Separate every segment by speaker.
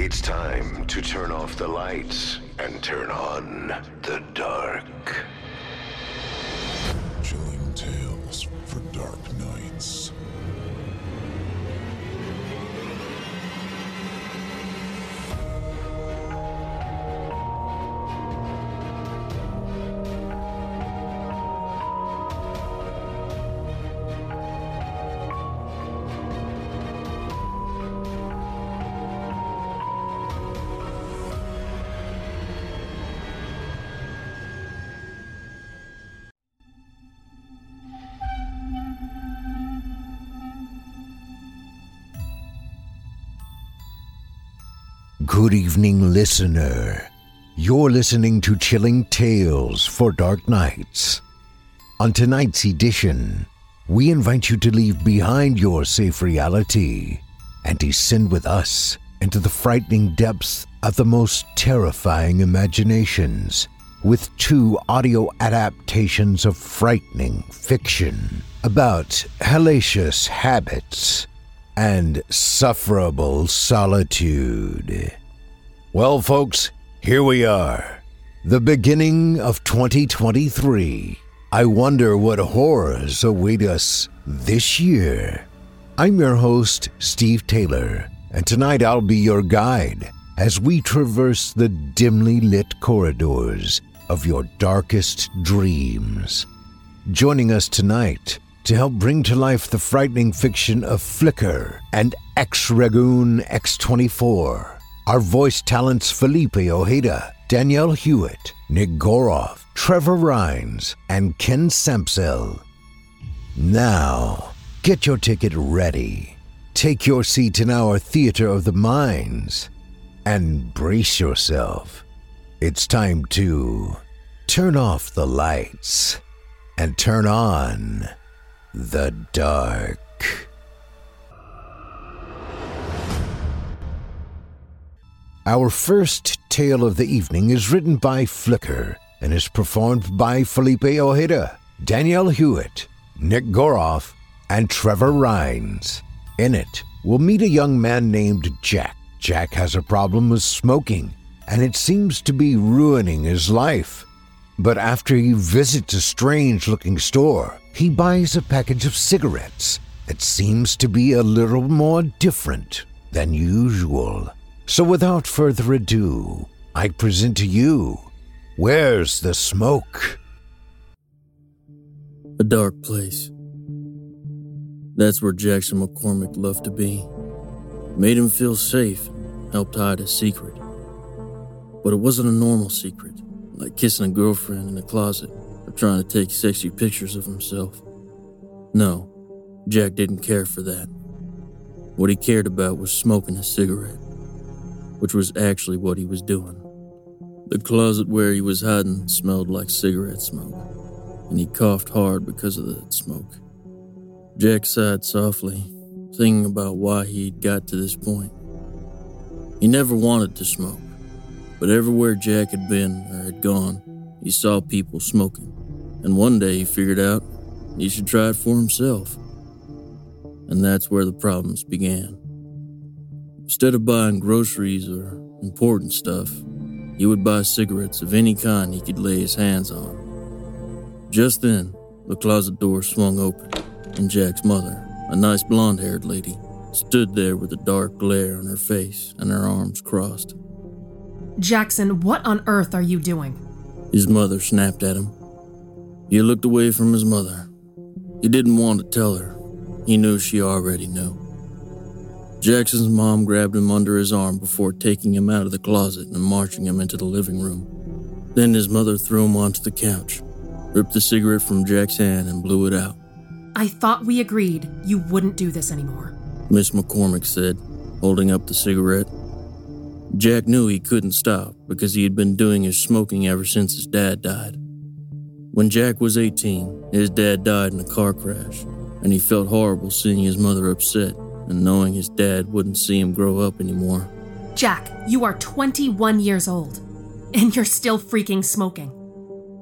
Speaker 1: It's time to turn off the lights and turn on the dark.
Speaker 2: Chilling tales for dark nights.
Speaker 3: Good evening, listener. You're listening to Chilling Tales for Dark Nights. On tonight's edition, we invite you to leave behind your safe reality and descend with us into the frightening depths of the most terrifying imaginations with two audio adaptations of frightening fiction about hellacious habits and sufferable solitude. Well, folks, here we are. The beginning of 2023. I wonder what horrors await us this year. I'm your host, Steve Taylor, and tonight I'll be your guide as we traverse the dimly lit corridors of your darkest dreams. Joining us tonight to help bring to life the frightening fiction of Flicker and X Ragoon X24 are voice talents Felipe Ojeda, Danielle Hewitt, Nick Goroff, Trevor Rhines, and Ken Sampsell. Now, get your ticket ready. Take your seat in our Theater of the Minds and brace yourself. It's time to turn off the lights and turn on the dark. Our first tale of the evening is written by Flicker and is performed by Felipe Ojeda, Danielle Hewitt, Nick Goroff, and Trevor Rhines. In it, we'll meet a young man named Jack. Jack has a problem with smoking, and it seems to be ruining his life. But after he visits a strange looking store, he buys a package of cigarettes that seems to be a little more different than usual. So without further ado, I present to you Where's the Smoke?
Speaker 4: A dark place. That's where Jackson McCormick loved to be. Made him feel safe, helped hide his secret. But it wasn't a normal secret, like kissing a girlfriend in a closet or trying to take sexy pictures of himself. No, Jack didn't care for that. What he cared about was smoking a cigarette, which was actually what he was doing. The closet where he was hiding smelled like cigarette smoke, and he coughed hard because of that smoke. Jack sighed softly, thinking about why he'd got to this point. He never wanted to smoke, but everywhere Jack had been or had gone, he saw people smoking, and one day he figured out he should try it for himself. And that's where the problems began. Instead of buying groceries or important stuff, he would buy cigarettes of any kind he could lay his hands on. Just then, the closet door swung open, and Jack's mother, a nice blonde haired lady, stood there with a dark glare on her face and her arms crossed.
Speaker 5: Jackson, what on earth are you doing?
Speaker 4: His mother snapped at him. He looked away from his mother. He didn't want to tell her. He knew she already knew. Jackson's mom grabbed him under his arm before taking him out of the closet and marching him into the living room. Then his mother threw him onto the couch, ripped the cigarette from Jack's hand, and blew it out.
Speaker 5: I thought we agreed you wouldn't do this anymore.
Speaker 4: Miss McCormick said, holding up the cigarette. Jack knew he couldn't stop because he had been doing his smoking ever since his dad died. When Jack was 18, his dad died in a car crash, and he felt horrible seeing his mother upset and knowing his dad wouldn't see him grow up anymore.
Speaker 5: Jack, you are 21 years old, and you're still freaking smoking.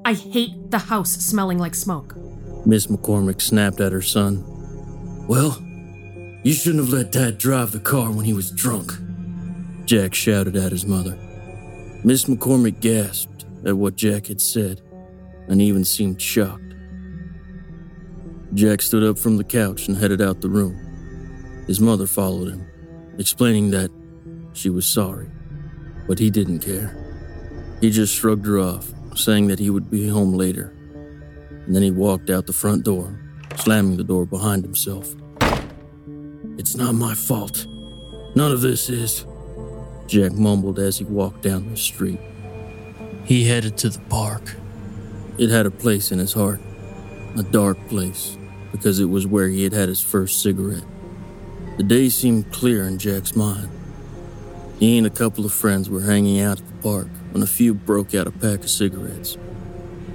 Speaker 5: I hate the house smelling like smoke.
Speaker 4: Miss McCormick snapped at her son. Well, you shouldn't have let Dad drive the car when he was drunk. Jack shouted at his mother. Miss McCormick gasped at what Jack had said and even seemed shocked. Jack stood up from the couch and headed out the room. His mother followed him, explaining that she was sorry, but he didn't care. He just shrugged her off, saying that he would be home later. And then he walked out the front door, slamming the door behind himself. It's not my fault. None of this is, Jack mumbled as he walked down the street. He headed to the park. It had a place in his heart, a dark place, because it was where he had had his first cigarette. The day seemed clear in Jack's mind. He and a couple of friends were hanging out at the park when a few broke out a pack of cigarettes.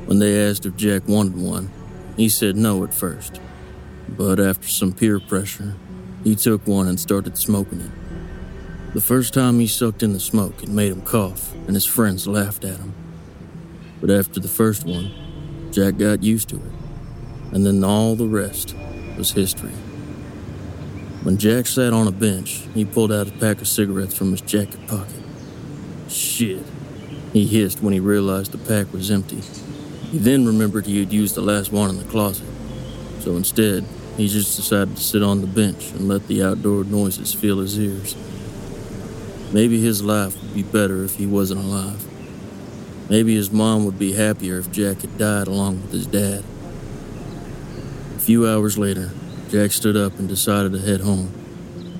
Speaker 4: When they asked if Jack wanted one, he said no at first. But after some peer pressure, he took one and started smoking it. The first time he sucked in the smoke, it made him cough, and his friends laughed at him. But after the first one, Jack got used to it, and then all the rest was history. When Jack sat on a bench, he pulled out a pack of cigarettes from his jacket pocket. Shit, he hissed when he realized the pack was empty. He then remembered he had used the last one in the closet, so instead, he just decided to sit on the bench and let the outdoor noises fill his ears. Maybe his life would be better if he wasn't alive. Maybe his mom would be happier if Jack had died along with his dad. A few hours later, Jack stood up and decided to head home.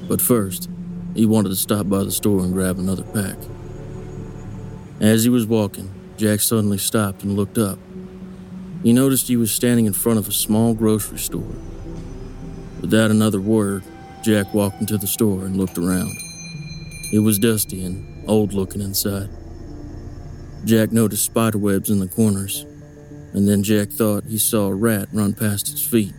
Speaker 4: But first, he wanted to stop by the store and grab another pack. As he was walking, Jack suddenly stopped and looked up. He noticed he was standing in front of a small grocery store. Without another word, Jack walked into the store and looked around. It was dusty and old looking inside. Jack noticed spiderwebs in the corners, and then Jack thought he saw a rat run past his feet.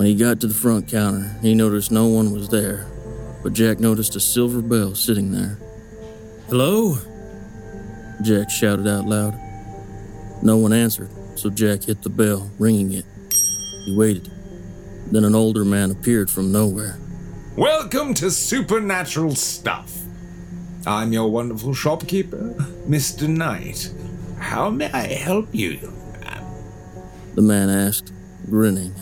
Speaker 4: When he got to the front counter, he noticed no one was there, but Jack noticed a silver bell sitting there. Hello? Jack shouted out loud. No one answered, so Jack hit the bell, ringing it. He waited. Then an older man appeared from nowhere.
Speaker 6: Welcome to Supernatural Stuff. I'm your wonderful shopkeeper, Mr. Knight. How may I help you, man?
Speaker 4: The man asked, grinning.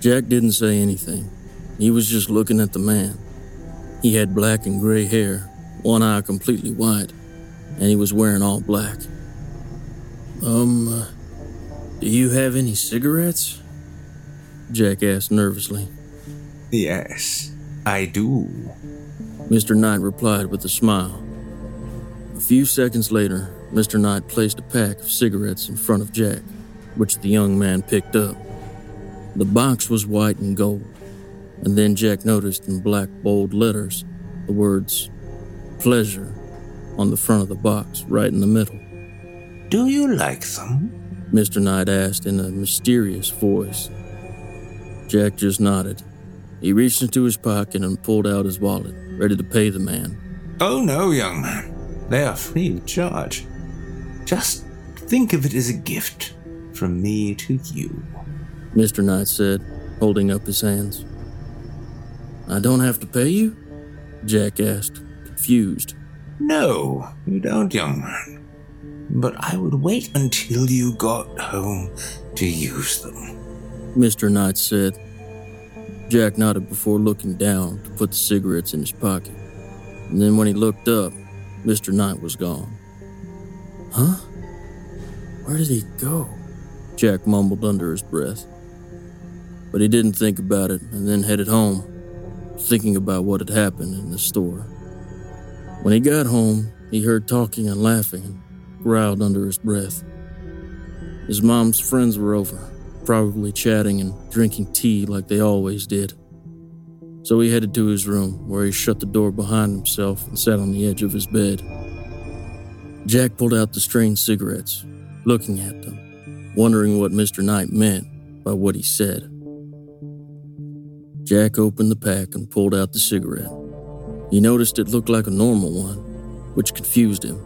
Speaker 4: Jack didn't say anything. He was just looking at the man. He had black and gray hair, one eye completely white, and he was wearing all black. Um, uh, do you have any cigarettes? Jack asked nervously.
Speaker 6: Yes, I do.
Speaker 4: Mr. Knight replied with a smile. A few seconds later, Mr. Knight placed a pack of cigarettes in front of Jack, which the young man picked up. The box was white and gold, and then Jack noticed in black bold letters the words pleasure on the front of the box, right in the middle.
Speaker 6: Do you like them?
Speaker 4: Mr. Knight asked in a mysterious voice. Jack just nodded. He reached into his pocket and pulled out his wallet, ready to pay the man.
Speaker 6: Oh, no, young man. They are free of charge. Just think of it as a gift from me to you.
Speaker 4: Mr. Knight said, holding up his hands. I don't have to pay you? Jack asked, confused.
Speaker 6: No, you don't, young man. But I would wait until you got home to use them.
Speaker 4: Mr. Knight said. Jack nodded before looking down to put the cigarettes in his pocket. And then when he looked up, Mr. Knight was gone. Huh? Where did he go? Jack mumbled under his breath. But he didn't think about it and then headed home, thinking about what had happened in the store. When he got home, he heard talking and laughing and growled under his breath. His mom's friends were over, probably chatting and drinking tea like they always did. So he headed to his room, where he shut the door behind himself and sat on the edge of his bed. Jack pulled out the strange cigarettes, looking at them, wondering what Mr. Knight meant by what he said. Jack opened the pack and pulled out the cigarette. He noticed it looked like a normal one, which confused him.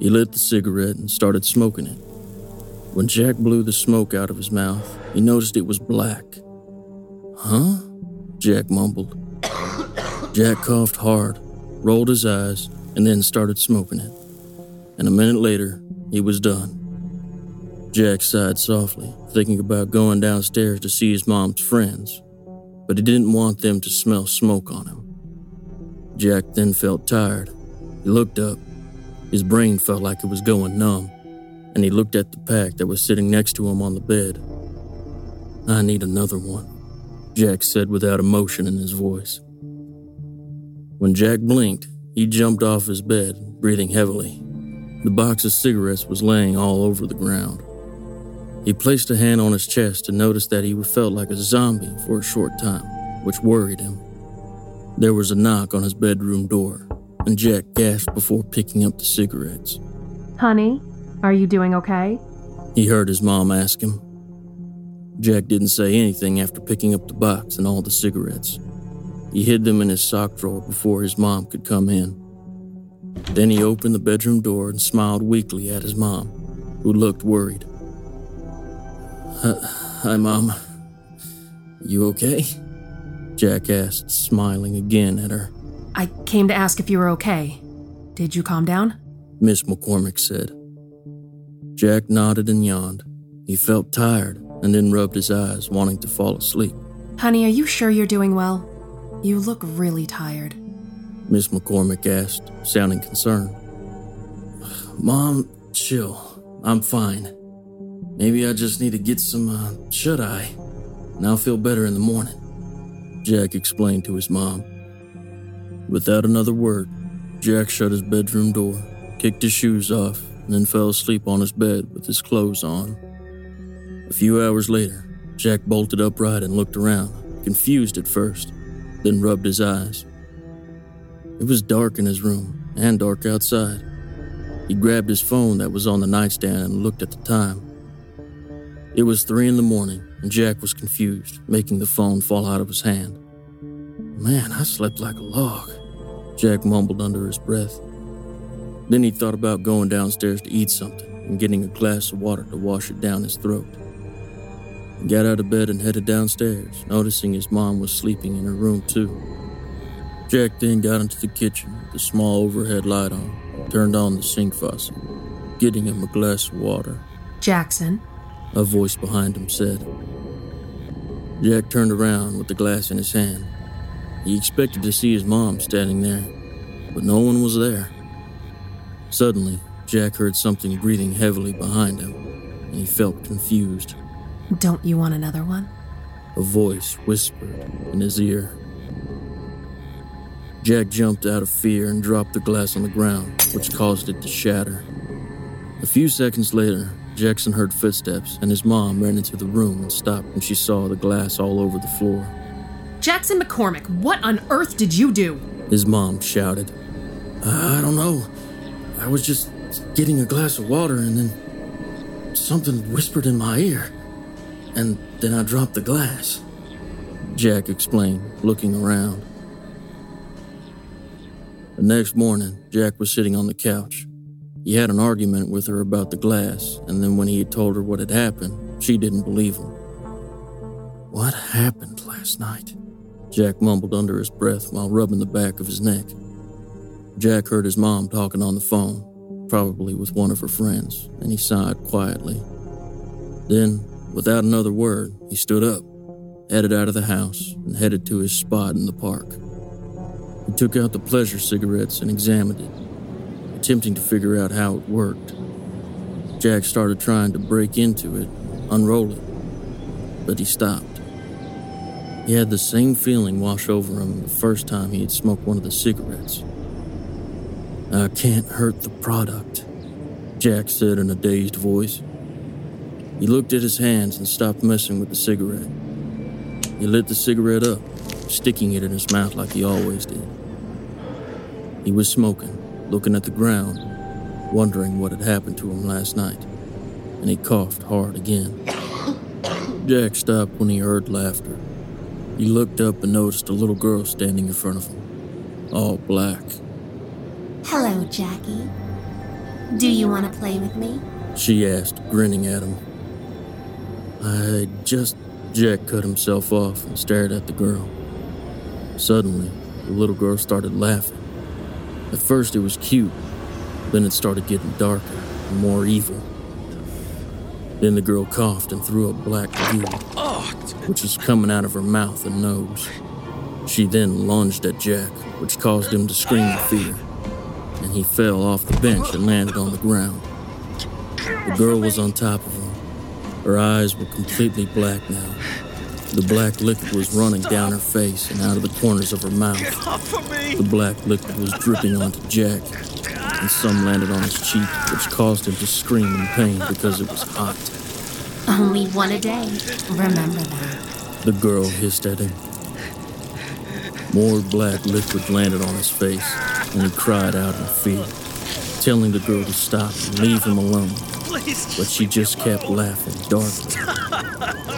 Speaker 4: He lit the cigarette and started smoking it. When Jack blew the smoke out of his mouth, he noticed it was black. Huh? Jack mumbled. Jack coughed hard, rolled his eyes, and then started smoking it. And a minute later, he was done. Jack sighed softly, thinking about going downstairs to see his mom's friends, but he didn't want them to smell smoke on him. Jack then felt tired. He looked up. His brain felt like it was going numb, and he looked at the pack that was sitting next to him on the bed. I need another one, Jack said without emotion in his voice. When Jack blinked, he jumped off his bed, breathing heavily. The box of cigarettes was laying all over the ground. He placed a hand on his chest and noticed that he felt like a zombie for a short time, which worried him. There was a knock on his bedroom door, and Jack gasped before picking up the cigarettes.
Speaker 5: Honey, are you doing okay?
Speaker 4: He heard his mom ask him. Jack didn't say anything after picking up the box and all the cigarettes. He hid them in his sock drawer before his mom could come in. Then he opened the bedroom door and smiled weakly at his mom, who looked worried. Uh, hi, Mom. You okay? Jack asked, smiling again at her.
Speaker 5: I came to ask if you were okay. Did you calm down?
Speaker 4: Miss McCormick said. Jack nodded and yawned. He felt tired and then rubbed his eyes, wanting to fall asleep.
Speaker 5: Honey, are you sure you're doing well? You look really tired.
Speaker 4: Miss McCormick asked, sounding concerned. Mom, chill. I'm fine. Maybe I just need to get some uh, shut eye, and I'll feel better in the morning, Jack explained to his mom. Without another word, Jack shut his bedroom door, kicked his shoes off, and then fell asleep on his bed with his clothes on. A few hours later, Jack bolted upright and looked around, confused at first, then rubbed his eyes. It was dark in his room and dark outside. He grabbed his phone that was on the nightstand and looked at the time. It was three in the morning, and Jack was confused, making the phone fall out of his hand. Man, I slept like a log, Jack mumbled under his breath. Then he thought about going downstairs to eat something and getting a glass of water to wash it down his throat. He got out of bed and headed downstairs, noticing his mom was sleeping in her room too. Jack then got into the kitchen with the small overhead light on, turned on the sink faucet, getting him a glass of water.
Speaker 5: Jackson,
Speaker 4: a voice behind him said. Jack turned around with the glass in his hand. He expected to see his mom standing there, but no one was there. Suddenly, Jack heard something breathing heavily behind him, and he felt confused.
Speaker 5: don't you want another one?
Speaker 4: A voice whispered in his ear. Jack jumped out of fear and dropped the glass on the ground, which caused it to shatter. A few seconds later, Jackson heard footsteps, and his mom ran into the room and stopped when she saw the glass all over the floor.
Speaker 5: Jackson McCormick, what on earth did you do?
Speaker 4: His mom shouted. I don't know. I was just getting a glass of water, and then something whispered in my ear. And then I dropped the glass. Jack explained, looking around. The next morning, Jack was sitting on the couch. He had an argument with her about the glass, and then when he had told her what had happened, she didn't believe him. What happened last night? Jack mumbled under his breath while rubbing the back of his neck. Jack heard his mom talking on the phone, probably with one of her friends, and he sighed quietly. Then, without another word, he stood up, headed out of the house, and headed to his spot in the park. He took out the pleasure cigarettes and examined it attempting to figure out how it worked. Jack started trying to break into it, unroll it, but he stopped. He had the same feeling wash over him the first time he had smoked one of the cigarettes. I can't hurt the product, Jack said in a dazed voice. He looked at his hands and stopped messing with the cigarette. He lit the cigarette up, sticking it in his mouth like he always did. He was smoking, looking at the ground, wondering what had happened to him last night, and he coughed hard again. Jack stopped when he heard laughter. He looked up and noticed a little girl standing in front of him, all black.
Speaker 7: Hello, Jackie. Do you want to play with me?
Speaker 4: She asked, grinning at him. I just. Jack cut himself off and stared at the girl. Suddenly, the little girl started laughing. At first, it was cute, then it started getting darker and more evil. Then the girl coughed and threw up black goo, which was coming out of her mouth and nose. She then lunged at Jack, which caused him to scream in fear, and he fell off the bench and landed on the ground. The girl was on top of him. Her eyes were completely black now. The black liquid was running down her face and out of the corners of her mouth. Get off of me! The black liquid was dripping onto Jack, and some landed on his cheek, which caused him to scream in pain because it was hot.
Speaker 7: Only one a day. Remember that.
Speaker 4: The girl hissed at him. More black liquid landed on his face, and he cried out in fear, telling the girl to stop and leave him alone. Please, But she just kept laughing darkly.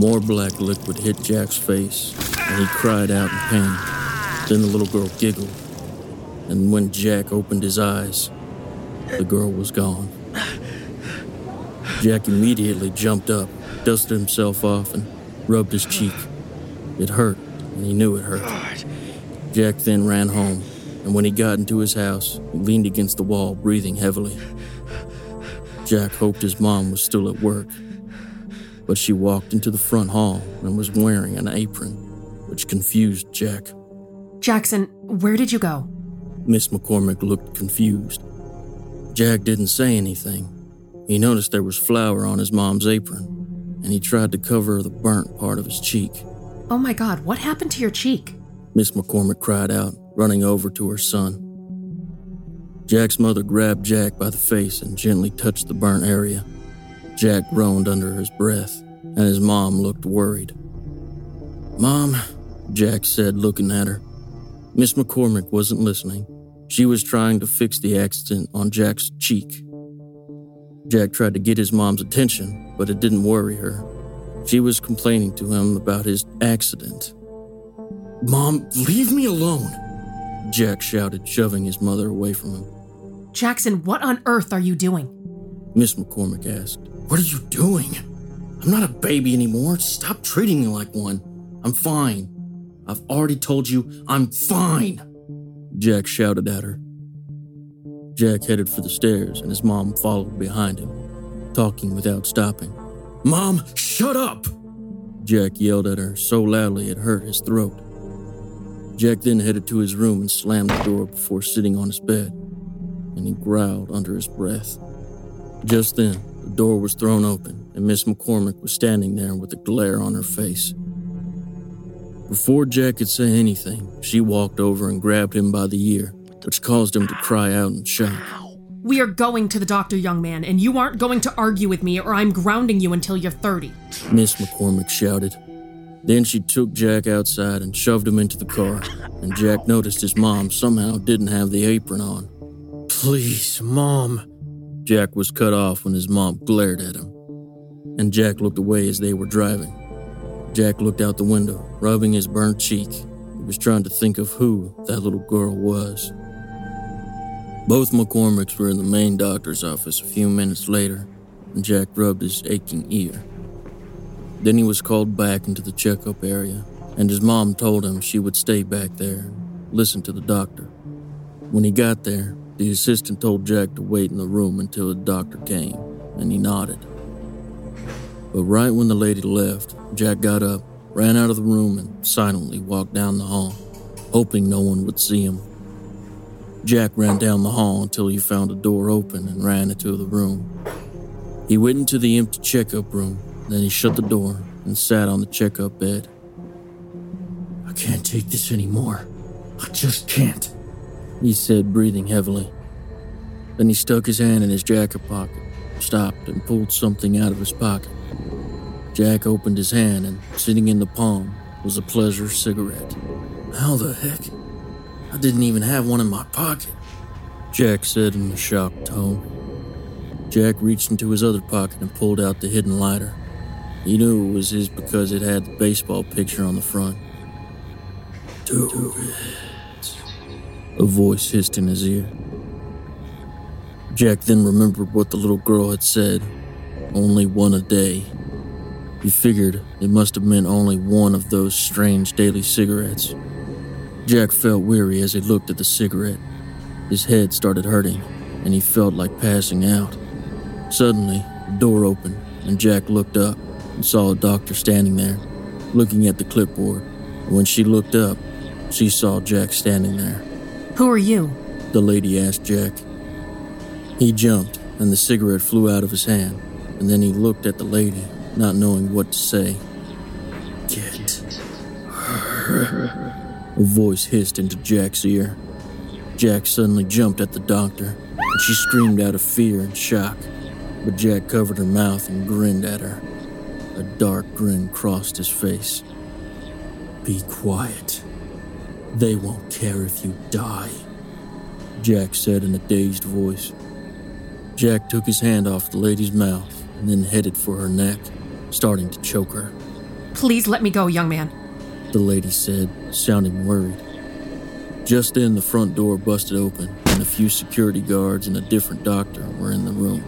Speaker 4: More black liquid hit Jack's face, and he cried out in pain. Then the little girl giggled, and when Jack opened his eyes, the girl was gone. Jack immediately jumped up, dusted himself off, and rubbed his cheek. It hurt, and he knew it hurt. Jack then ran home, and when he got into his house, he leaned against the wall, breathing heavily. Jack hoped his mom was still at work, but she walked into the front hall and was wearing an apron, which confused Jack.
Speaker 5: Jackson, where did you go?
Speaker 4: Miss McCormick looked confused. Jack didn't say anything. He noticed there was flour on his mom's apron, and he tried to cover the burnt part of his cheek.
Speaker 5: Oh my god, what happened to your cheek?
Speaker 4: Miss McCormick cried out, running over to her son. Jack's mother grabbed Jack by the face and gently touched the burnt area. Jack groaned under his breath, and his mom looked worried. Mom, Jack said, looking at her. Miss McCormick wasn't listening. She was trying to fix the accident on Jack's cheek. Jack tried to get his mom's attention, but it didn't worry her. She was complaining to him about his accident. Mom, leave me alone, Jack shouted, shoving his mother away from him.
Speaker 5: Jackson, what on earth are you doing?
Speaker 4: Miss McCormick asked. What are you doing? I'm not a baby anymore. Stop treating me like one. I'm fine. I've already told you I'm fine. Jack shouted at her. Jack headed for the stairs, and his mom followed behind him, talking without stopping. Mom, shut up! Jack yelled at her so loudly it hurt his throat. Jack then headed to his room and slammed the door before sitting on his bed, and he growled under his breath. Just then, the door was thrown open, and Miss McCormick was standing there with a glare on her face. Before Jack could say anything, she walked over and grabbed him by the ear, which caused him to cry out in shock.
Speaker 5: We are going to the doctor, young man, and you aren't going to argue with me or I'm grounding you until you're 30.
Speaker 4: Miss McCormick shouted. Then she took Jack outside and shoved him into the car, and Jack noticed his mom somehow didn't have the apron on. Please, Mom. Jack was cut off when his mom glared at him, and Jack looked away as they were driving. Jack looked out the window, rubbing his burnt cheek. He was trying to think of who that little girl was. Both McCormicks were in the main doctor's office a few minutes later, and Jack rubbed his aching ear. Then he was called back into the checkup area, and his mom told him she would stay back there and listen to the doctor. When he got there, the assistant told Jack to wait in the room until the doctor came, and he nodded. But right when the lady left, Jack got up, ran out of the room, and silently walked down the hall, hoping no one would see him. Jack ran down the hall until he found a door open and ran into the room. He went into the empty checkup room, then he shut the door and sat on the checkup bed. I can't take this anymore. I just can't, he said, breathing heavily. Then he stuck his hand in his jacket pocket, stopped, and pulled something out of his pocket. Jack opened his hand, and sitting in the palm was a pleasure cigarette. How the heck? I didn't even have one in my pocket, Jack said in a shocked tone. Jack reached into his other pocket and pulled out the hidden lighter. He knew it was his because it had the baseball picture on the front. It. A voice hissed in his ear. Jack then remembered what the little girl had said only one a day. He figured it must have meant only one of those strange daily cigarettes. Jack felt weary as he looked at the cigarette. His head started hurting, and he felt like passing out. Suddenly, the door opened, and Jack looked up and saw a doctor standing there, looking at the clipboard. When she looked up, she saw Jack standing there.
Speaker 5: Who are you?
Speaker 4: The lady asked Jack. He jumped, and the cigarette flew out of his hand, and then he looked at the lady, not knowing what to say. Get her. A voice hissed into Jack's ear. Jack suddenly jumped at the doctor, and she screamed out of fear and shock. But Jack covered her mouth and grinned at her. A dark grin crossed his face. Be quiet. They won't care if you die, Jack said in a dazed voice. Jack took his hand off the lady's mouth and then headed for her neck, starting to choke her.
Speaker 5: Please let me go, young man.
Speaker 4: The lady said, sounding worried. Just then, the front door busted open, and a few security guards and a different doctor were in the room.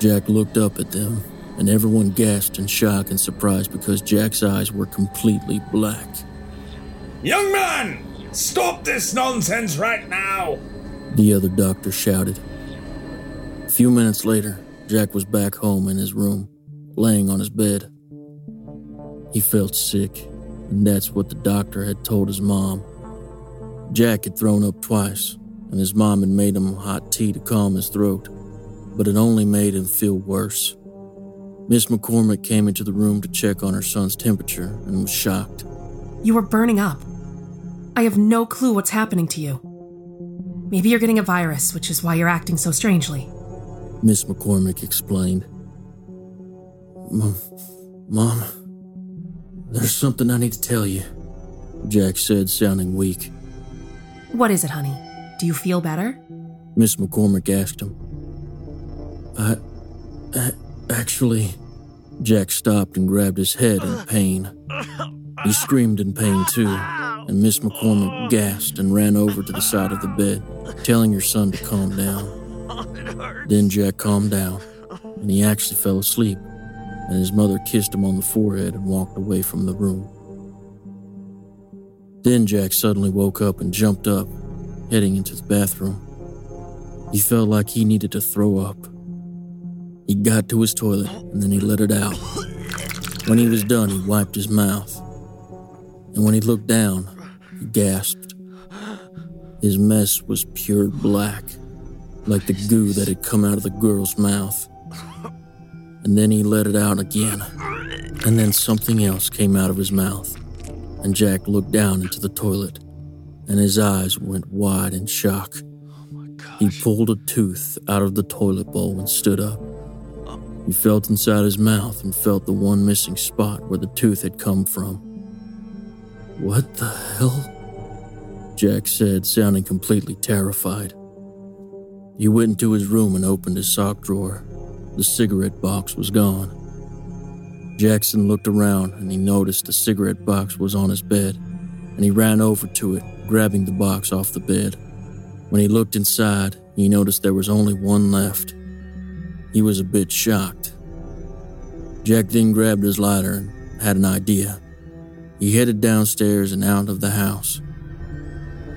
Speaker 4: Jack looked up at them, and everyone gasped in shock and surprise because Jack's eyes were completely black.
Speaker 6: Young man! Stop this nonsense right now!
Speaker 4: The other doctor shouted. A few minutes later, Jack was back home in his room, laying on his bed. He felt sick, and that's what the doctor had told his mom. Jack had thrown up twice, and his mom had made him hot tea to calm his throat, but it only made him feel worse. Miss McCormick came into the room to check on her son's temperature and was shocked.
Speaker 5: You are burning up. I have no clue what's happening to you. Maybe you're getting a virus, which is why you're acting so strangely.
Speaker 4: Miss McCormick explained. Mom, Mom, there's something I need to tell you, Jack said, sounding weak.
Speaker 5: What is it, honey? Do you feel better?
Speaker 4: Miss McCormick asked him. I, I. Actually. Jack stopped and grabbed his head in pain. He screamed in pain too, and Miss McCormick gasped and ran over to the side of the bed, telling her son to calm down. Then Jack calmed down, and he actually fell asleep, and his mother kissed him on the forehead and walked away from the room. Then Jack suddenly woke up and jumped up, heading into the bathroom. He felt like he needed to throw up. He got to his toilet and then he let it out. When he was done, he wiped his mouth. And when he looked down, gasped. His mess was pure black, like the goo that had come out of the girl's mouth. And then he let it out again. And then something else came out of his mouth. And Jack looked down into the toilet, and his eyes went wide in shock. He pulled a tooth out of the toilet bowl and stood up. He felt inside his mouth and felt the one missing spot where the tooth had come from. What the hell? Jack said, sounding completely terrified. He went into his room and opened his sock drawer. The cigarette box was gone. Jackson looked around and he noticed the cigarette box was on his bed, and he ran over to it, grabbing the box off the bed. When he looked inside, he noticed there was only one left. He was a bit shocked. Jack then grabbed his lighter and had an idea. He headed downstairs and out of the house.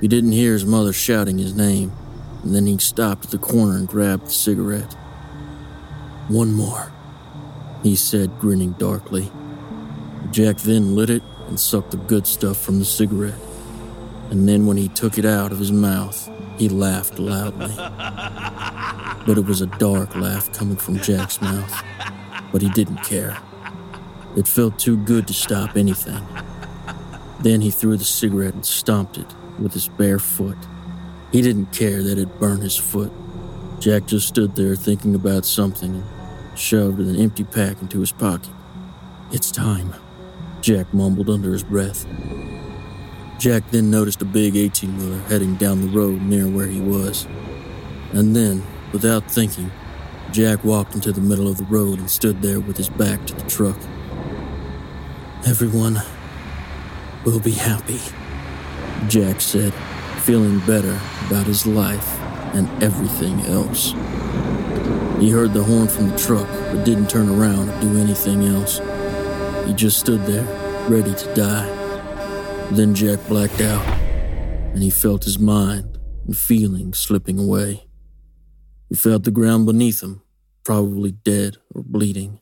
Speaker 4: He didn't hear his mother shouting his name, and then he stopped at the corner and grabbed the cigarette. One more, he said, grinning darkly. Jack then lit it and sucked the good stuff from the cigarette. And then when he took it out of his mouth, he laughed loudly. But it was a dark laugh coming from Jack's mouth. But he didn't care. It felt too good to stop anything. Then he threw the cigarette and stomped it with his bare foot. He didn't care that it burned his foot. Jack just stood there thinking about something and shoved an empty pack into his pocket. It's time, Jack mumbled under his breath. Jack then noticed a big 18 wheeler heading down the road near where he was. And then, without thinking, Jack walked into the middle of the road and stood there with his back to the truck. Everyone will be happy, Jack said, feeling better about his life and everything else. He heard the horn from the truck, but didn't turn around or do anything else. He just stood there, ready to die. Then Jack blacked out, and he felt his mind and feelings slipping away. He felt the ground beneath him, probably dead or bleeding.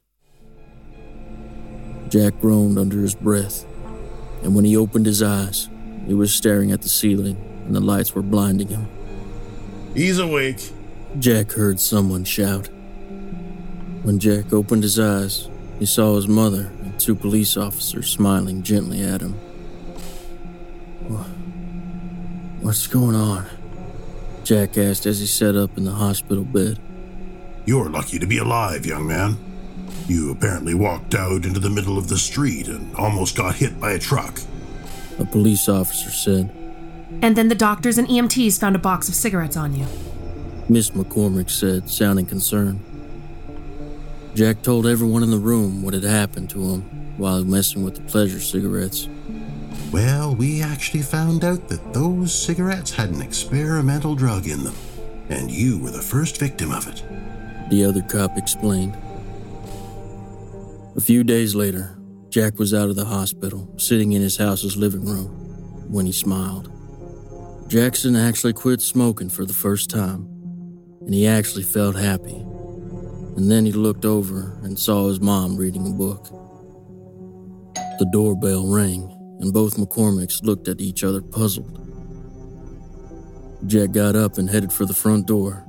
Speaker 4: Jack groaned under his breath, and when he opened his eyes, he was staring at the ceiling, and the lights were blinding him.
Speaker 8: He's awake.
Speaker 4: Jack heard someone shout. When Jack opened his eyes, he saw his mother and two police officers smiling gently at him. What's going on? Jack asked as he sat up in the hospital bed.
Speaker 8: You're lucky to be alive, young man. You apparently walked out into the middle of the street and almost got hit by a truck.
Speaker 4: A police officer said.
Speaker 5: And then the doctors and EMTs found a box of cigarettes on you.
Speaker 4: Miss McCormick said, sounding concerned. Jack told everyone in the room what had happened to him while messing with the pleasure cigarettes.
Speaker 8: Well, we actually found out that those cigarettes had an experimental drug in them, and you were the first victim of it.
Speaker 4: The other cop explained. A few days later, Jack was out of the hospital, sitting in his house's living room, when he smiled. Jackson actually quit smoking for the first time, and he actually felt happy. And then he looked over and saw his mom reading a book. The doorbell rang, and both McCormicks looked at each other puzzled. Jack got up and headed for the front door,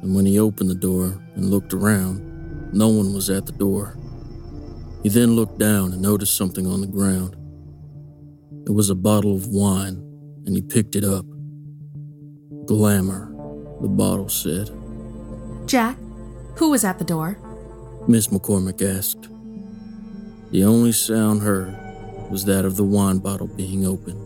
Speaker 4: and when he opened the door and looked around, no one was at the door. He then looked down and noticed something on the ground. It was a bottle of wine, and he picked it up. Glamour, the bottle said.
Speaker 5: Jack, who was at the door?
Speaker 4: Miss McCormick asked. The only sound heard was that of the wine bottle being opened.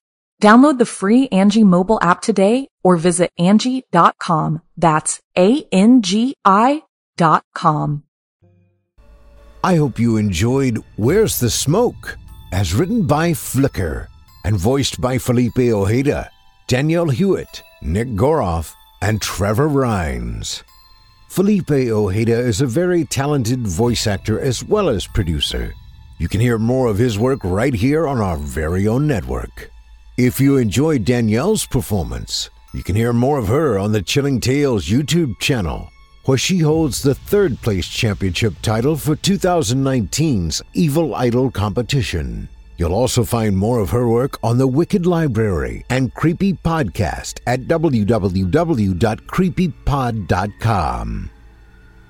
Speaker 9: Download the free Angi mobile app today or visit Angi.com. That's A-N-G-I dot com.
Speaker 3: I hope you enjoyed Where's the Smoke, as written by Flicker and voiced by Felipe Ojeda, Danielle Hewitt, Nick Goroff, and Trevor Rhines. Felipe Ojeda is a very talented voice actor as well as producer. You can hear more of his work right here on our very own network. If you enjoyed Danielle's performance, you can hear more of her on the Chilling Tales YouTube channel, where she holds the third place championship title for 2019's Evil Idol competition. You'll also find more of her work on the Wicked Library and Creepy Podcast at www.creepypod.com.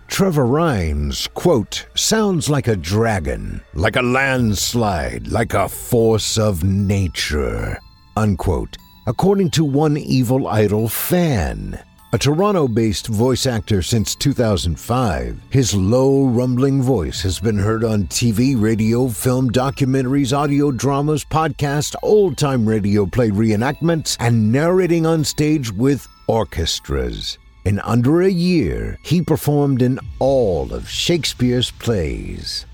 Speaker 3: Trevor Rhines, quote, sounds like a dragon, like a landslide, like a force of nature, unquote, according to one Evil Idol fan. A Toronto based voice actor since 2005, his low, rumbling voice has been heard on TV, radio, film, documentaries, audio dramas, podcasts, old time radio play reenactments, and narrating on stage with orchestras. In under a year, he performed in all of Shakespeare's plays.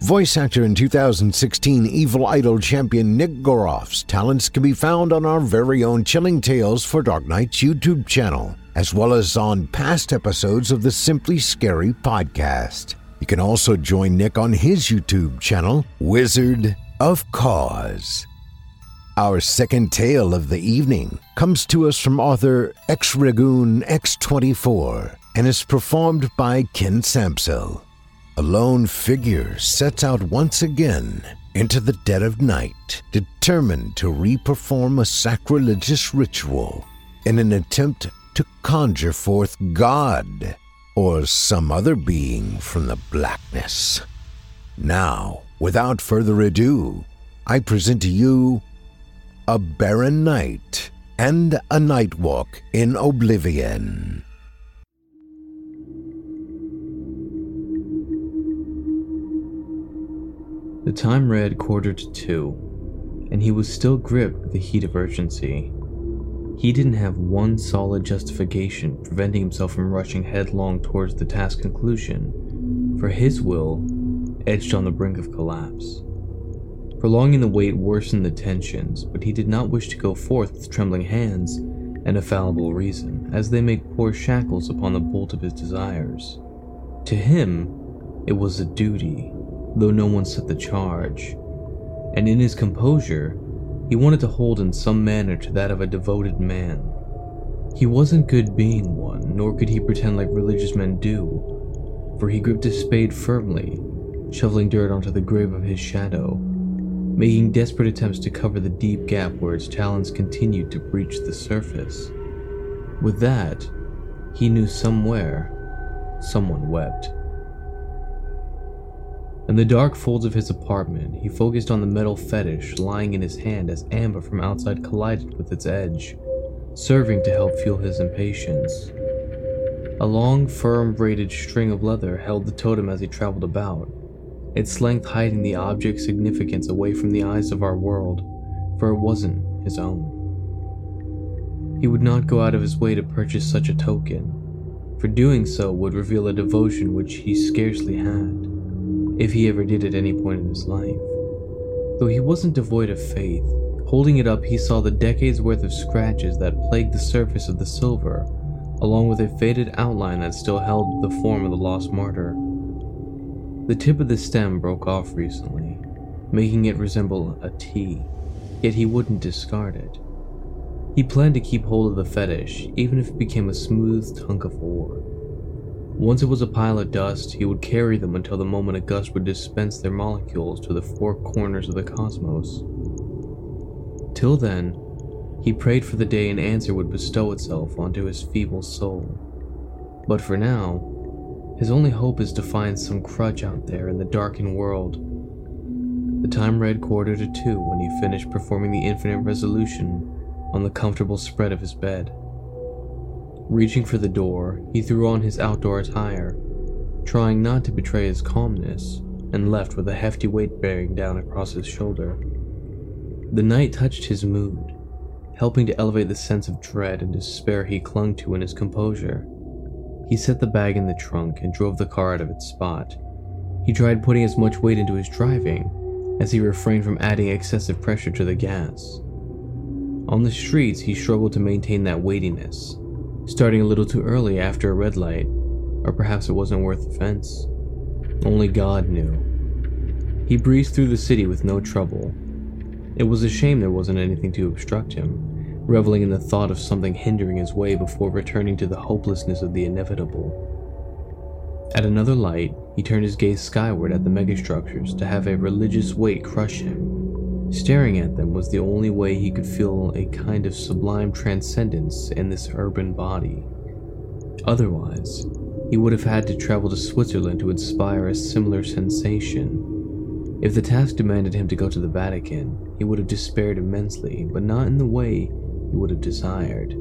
Speaker 3: Voice actor in 2016 Evil Idol champion Nick Goroff's talents can be found on our very own Chilling Tales for Dark Nights YouTube channel, as well as on past episodes of the Simply Scary podcast. You can also join Nick on his YouTube channel, Wizard of Cause. Our second tale of the evening comes to us from author X Ragoon X24 and is performed by Ken Sampsell. A lone figure sets out once again into the dead of night, determined to re-perform a sacrilegious ritual in an attempt to conjure forth God or some other being from the blackness. Now, without further ado, I present to you A Barren Night and a Night Walk in Oblivion.
Speaker 10: The time read quarter to two, and he was still gripped with the heat of urgency. He didn't have one solid justification preventing himself from rushing headlong towards the task conclusion, for his will edged on the brink of collapse. Prolonging the wait worsened the tensions, but he did not wish to go forth with trembling hands and a fallible reason, as they make poor shackles upon the bolt of his desires. To him, it was a duty, though no one set the charge, and in his composure, he wanted to hold in some manner to that of a devoted man. He wasn't good being one, nor could he pretend like religious men do, for he gripped his spade firmly, shoveling dirt onto the grave of his shadow, making desperate attempts to cover the deep gap where its talons continued to breach the surface. With that, he knew somewhere someone wept. In the dark folds of his apartment, he focused on the metal fetish lying in his hand as amber from outside collided with its edge, serving to help fuel his impatience. A long, firm braided string of leather held the totem as he traveled about, its length hiding the object's significance away from the eyes of our world, for it wasn't his own. He would not go out of his way to purchase such a token, for doing so would reveal a devotion which he scarcely had if he ever did at any point in his life. Though he wasn't devoid of faith, holding it up he saw the decades worth of scratches that plagued the surface of the silver, along with a faded outline that still held the form of the lost martyr. The tip of the stem broke off recently, making it resemble a T, yet he wouldn't discard it. He planned to keep hold of the fetish, even if it became a smooth hunk of ore. Once it was a pile of dust, he would carry them until the moment a gust would dispense their molecules to the four corners of the cosmos. Till then, he prayed for the day an answer would bestow itself onto his feeble soul. But for now, his only hope is to find some crutch out there in the darkened world. The time read quarter to two when he finished performing the infinite resolution on the comfortable spread of his bed. Reaching for the door, he threw on his outdoor attire, trying not to betray his calmness, and left with a hefty weight bearing down across his shoulder. The night touched his mood, helping to elevate the sense of dread and despair he clung to in his composure. He set the bag in the trunk and drove the car out of its spot. He tried putting as much weight into his driving as he refrained from adding excessive pressure to the gas. On the streets, he struggled to maintain that weightiness, starting a little too early after a red light, or perhaps it wasn't worth the fence. Only God knew. He breezed through the city with no trouble. It was a shame there wasn't anything to obstruct him, reveling in the thought of something hindering his way before returning to the hopelessness of the inevitable. At another light, he turned his gaze skyward at the megastructures to have a religious weight crush him Staring at them was the only way he could feel a kind of sublime transcendence in this urban body. Otherwise, he would have had to travel to Switzerland to inspire a similar sensation. If the task demanded him to go to the Vatican, he would have despaired immensely, but not in the way he would have desired.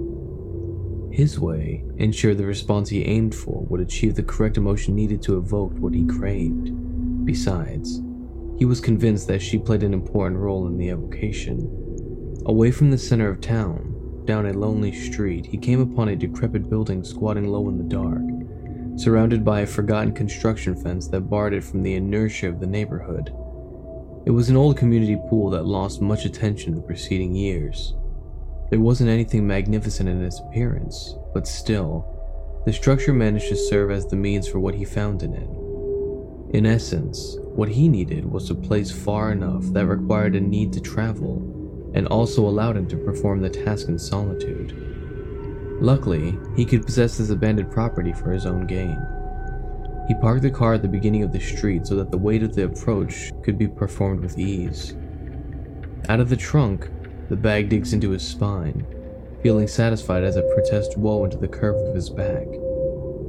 Speaker 10: His way ensured the response he aimed for would achieve the correct emotion needed to evoke what he craved. Besides, he was convinced that she played an important role in the evocation. Away from the center of town, down a lonely street, he came upon a decrepit building squatting low in the dark, surrounded by a forgotten construction fence that barred it from the inertia of the neighborhood. It was an old community pool that lost much attention the preceding years. There wasn't anything magnificent in its appearance, but still, the structure managed to serve as the means for what he found in it. In essence, what he needed was a place far enough that required a need to travel and also allowed him to perform the task in solitude. Luckily, he could possess this abandoned property for his own gain. He parked the car at the beginning of the street so that the weight of the approach could be performed with ease. Out of the trunk, the bag digs into his spine, feeling satisfied as it protests woe into the curve of his back.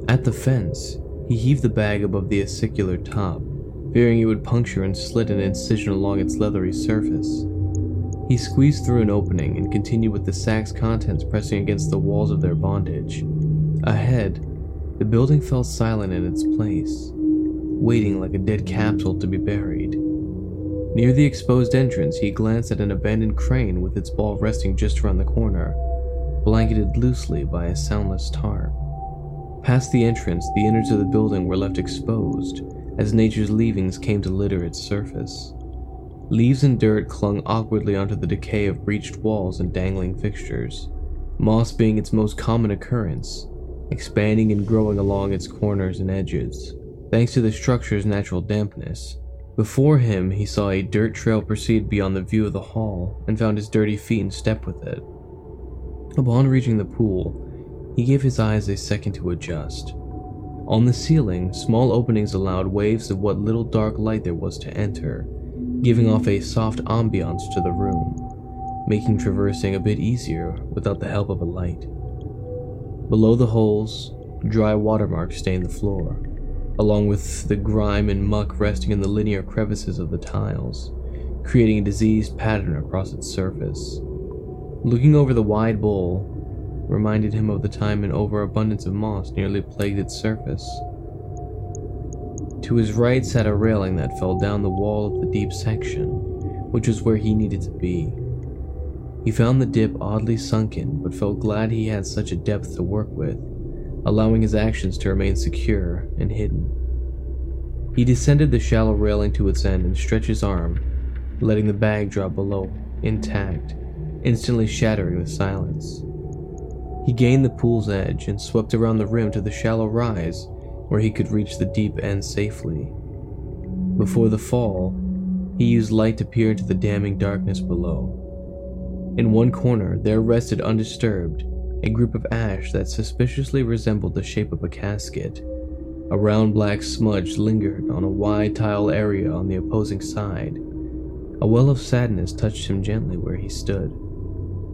Speaker 10: At the fence, he heaved the bag above the acicular top, fearing it would puncture and slit an incision along its leathery surface. He squeezed through an opening and continued with the sack's contents pressing against the walls of their bondage. Ahead, the building fell silent in its place, waiting like a dead capsule to be buried. Near the exposed entrance, he glanced at an abandoned crane with its ball resting just around the corner, blanketed loosely by a soundless tarp. Past the entrance, the innards of the building were left exposed as nature's leavings came to litter its surface. Leaves and dirt clung awkwardly onto the decay of breached walls and dangling fixtures, moss being its most common occurrence, expanding and growing along its corners and edges. Thanks to the structure's natural dampness, before him he saw a dirt trail proceed beyond the view of the hall and found his dirty feet in step with it. Upon reaching the pool, he gave his eyes a second to adjust. On the ceiling, small openings allowed waves of what little dark light there was to enter, giving off a soft ambiance to the room, making traversing a bit easier without the help of a light. Below the holes, dry watermarks stained the floor, along with the grime and muck resting in the linear crevices of the tiles, creating a diseased pattern across its surface. Looking over the wide bowl reminded him of the time an overabundance of moss nearly plagued its surface. To his right sat a railing that fell down the wall of the deep section, which was where he needed to be. He found the dip oddly sunken, but felt glad he had such a depth to work with, allowing his actions to remain secure and hidden. He descended the shallow railing to its end and stretched his arm, letting the bag drop below, intact, instantly shattering the silence. He gained the pool's edge and swept around the rim to the shallow rise where he could reach the deep end safely. Before the fall, he used light to peer into the damning darkness below. In one corner, there rested undisturbed a group of ash that suspiciously resembled the shape of a casket. A round black smudge lingered on a wide tile area on the opposing side. A well of sadness touched him gently where he stood.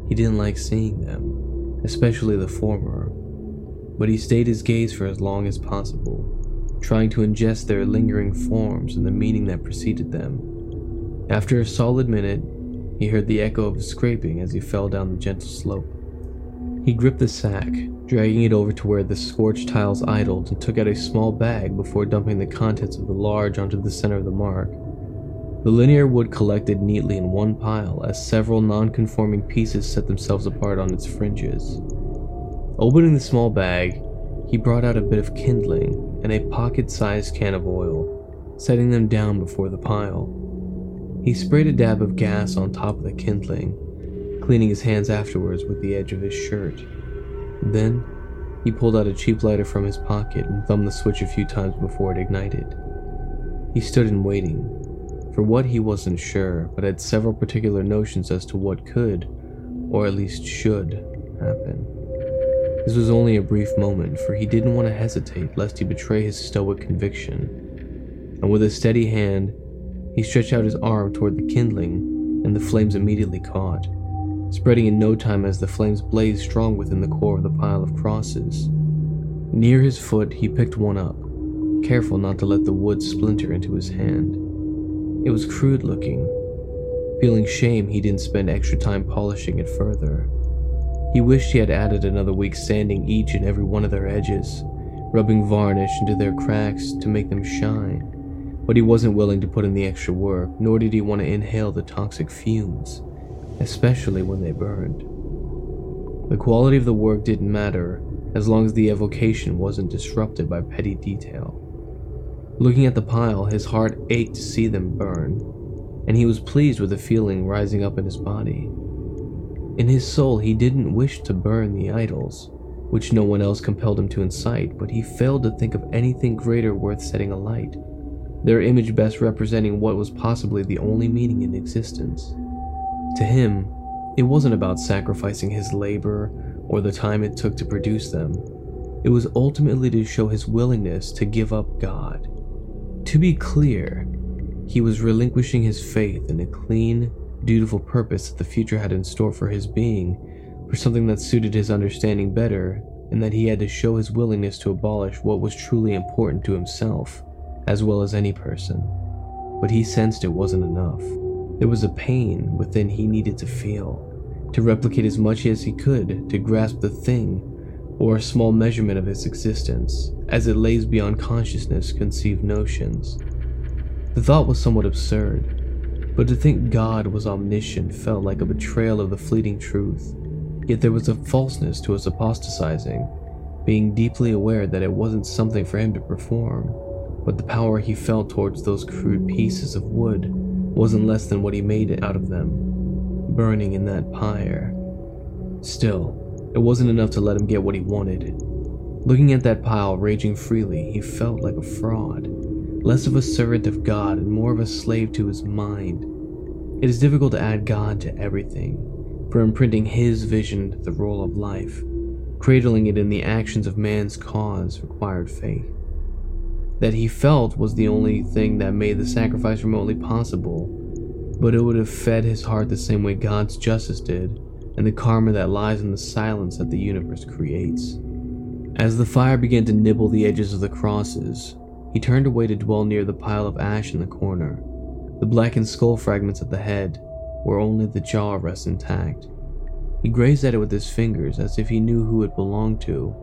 Speaker 10: He didn't like seeing them, especially the former, but he stayed his gaze for as long as possible, trying to ingest their lingering forms and the meaning that preceded them. After a solid minute, he heard the echo of a scraping as he fell down the gentle slope. He gripped the sack, dragging it over to where the scorched tiles idled, and took out a small bag before dumping the contents of the large onto the center of the mark. The linear wood collected neatly in one pile as several non-conforming pieces set themselves apart on its fringes. Opening the small bag, he brought out a bit of kindling and a pocket-sized can of oil, setting them down before the pile. He sprayed a dab of gas on top of the kindling, cleaning his hands afterwards with the edge of his shirt. Then, he pulled out a cheap lighter from his pocket and thumbed the switch a few times before it ignited. He stood in waiting. For what he wasn't sure, but had several particular notions as to what could, or at least should, happen. This was only a brief moment, for he didn't want to hesitate lest he betray his stoic conviction. And with a steady hand, he stretched out his arm toward the kindling, and the flames immediately caught, spreading in no time as the flames blazed strong within the core of the pile of crosses. Near his foot, he picked one up, careful not to let the wood splinter into his hand. It was crude looking. Feeling shame, he didn't spend extra time polishing it further. He wished he had added another week sanding each and every one of their edges, rubbing varnish into their cracks to make them shine but he wasn't willing to put in the extra work, nor did he want to inhale the toxic fumes, especially when they burned. The quality of the work didn't matter as long as the evocation wasn't disrupted by petty detail. Looking at the pile, his heart ached to see them burn, and he was pleased with the feeling rising up in his body. In his soul, he didn't wish to burn the idols, which no one else compelled him to incite, but he failed to think of anything greater worth setting alight their image best representing what was possibly the only meaning in existence. To him, it wasn't about sacrificing his labor or the time it took to produce them. It was ultimately to show his willingness to give up God. To be clear, he was relinquishing his faith in a clean, dutiful purpose that the future had in store for his being, for something that suited his understanding better, and that he had to show his willingness to abolish what was truly important to himself, as well as any person. But he sensed it wasn't enough. There was a pain within he needed to feel, to replicate as much as he could to grasp the thing or a small measurement of its existence, as it lays beyond consciousness conceived notions. The thought was somewhat absurd, but to think God was omniscient felt like a betrayal of the fleeting truth. Yet there was a falseness to his apostatizing, being deeply aware that it wasn't something for him to perform, but the power he felt towards those crude pieces of wood wasn't less than what he made out of them, burning in that pyre. Still, it wasn't enough to let him get what he wanted. Looking at that pile raging freely, he felt like a fraud, less of a servant of God and more of a slave to his mind. It is difficult to add God to everything, for imprinting his vision to the role of life, cradling it in the actions of man's cause required faith. That he felt was the only thing that made the sacrifice remotely possible, but it would have fed his heart the same way God's justice did and the karma that lies in the silence that the universe creates. As the fire began to nibble the edges of the crosses, he turned away to dwell near the pile of ash in the corner. The blackened skull fragments at the head, where only the jaw rests intact. He grazed at it with his fingers as if he knew who it belonged to,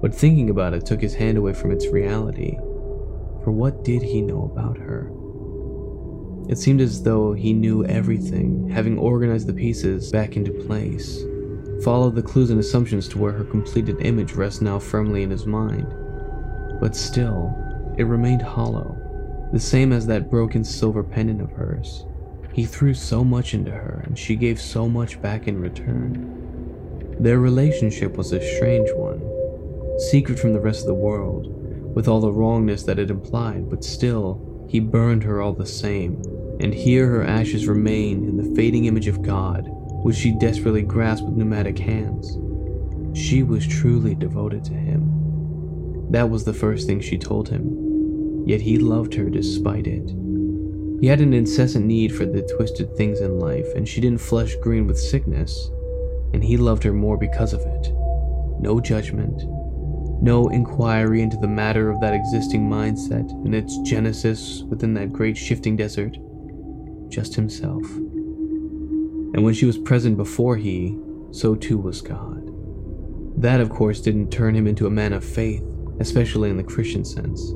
Speaker 10: but thinking about it took his hand away from its reality. For what did he know about her? It seemed as though he knew everything, having organized the pieces back into place, followed the clues and assumptions to where her completed image rests now firmly in his mind. But still, it remained hollow, the same as that broken silver pendant of hers. He threw so much into her, and she gave so much back in return. Their relationship was a strange one, secret from the rest of the world, with all the wrongness that it implied, but still, he burned her all the same, and here her ashes remain in the fading image of God, which she desperately grasped with pneumatic hands. She was truly devoted to him. That was the first thing she told him, yet he loved her despite it. He had an incessant need for the twisted things in life, and she didn't flush green with sickness, and he loved her more because of it. No judgment, no inquiry into the matter of that existing mindset and its genesis within that great shifting desert just himself. And when she was present before he, so too was God. That, of course, didn't turn him into a man of faith, especially in the Christian sense.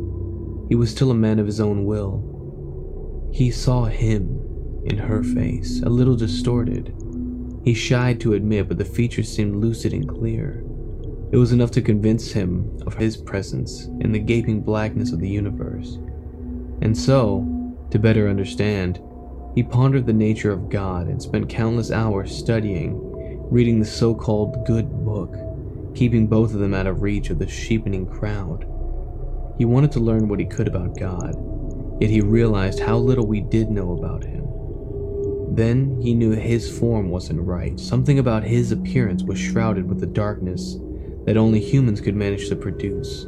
Speaker 10: He was still a man of his own will. He saw him in her face, a little distorted. He shied to admit, but the features seemed lucid and clear. It was enough to convince him of his presence in the gaping blackness of the universe. And so, to better understand, he pondered the nature of God and spent countless hours studying, reading the so called good book, keeping both of them out of reach of the sheepening crowd. He wanted to learn what he could about God, yet he realized how little we did know about him. Then he knew his form wasn't right. Something about his appearance was shrouded with the darkness that only humans could manage to produce.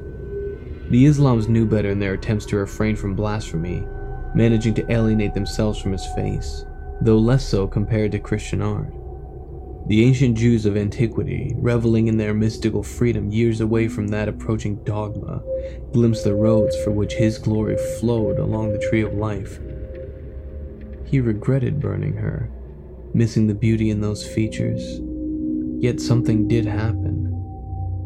Speaker 10: The Islams knew better in their attempts to refrain from blasphemy, managing to alienate themselves from his face, though less so compared to Christian art. The ancient Jews of antiquity, reveling in their mystical freedom years away from that approaching dogma, glimpsed the roads for which his glory flowed along the tree of life. He regretted burning her, missing the beauty in those features. Yet something did happen.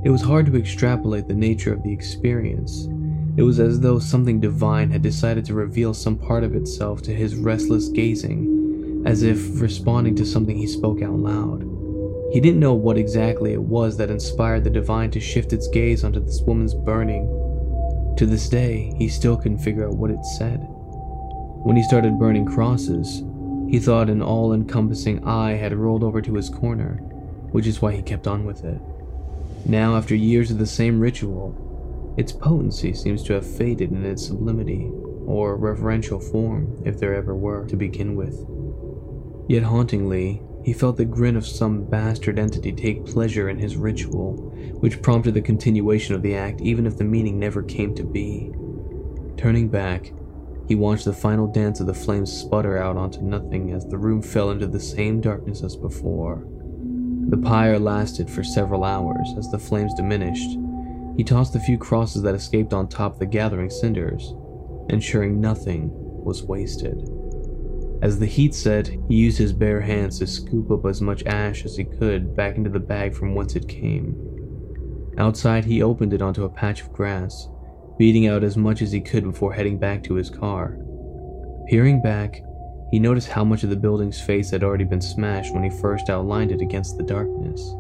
Speaker 10: It was hard to extrapolate the nature of the experience, it was as though something divine had decided to reveal some part of itself to his restless gazing, as if responding to something he spoke out loud. He didn't know what exactly it was that inspired the divine to shift its gaze onto this woman's burning. To this day, he still couldn't figure out what it said. When he started burning crosses, he thought an all encompassing eye had rolled over to his corner, which is why he kept on with it. Now, after years of the same ritual, its potency seems to have faded in its sublimity, or reverential form, if there ever were, to begin with. Yet hauntingly, he felt the grin of some bastard entity take pleasure in his ritual, which prompted the continuation of the act even if the meaning never came to be. Turning back, he watched the final dance of the flames sputter out onto nothing as the room fell into the same darkness as before. The pyre lasted for several hours as the flames diminished. He tossed the few crosses that escaped on top of the gathering cinders, ensuring nothing was wasted. As the heat set, he used his bare hands to scoop up as much ash as he could back into the bag from whence it came. Outside, he opened it onto a patch of grass, beating out as much as he could before heading back to his car. Peering back, he noticed how much of the building's face had already been smashed when he first outlined it against the darkness.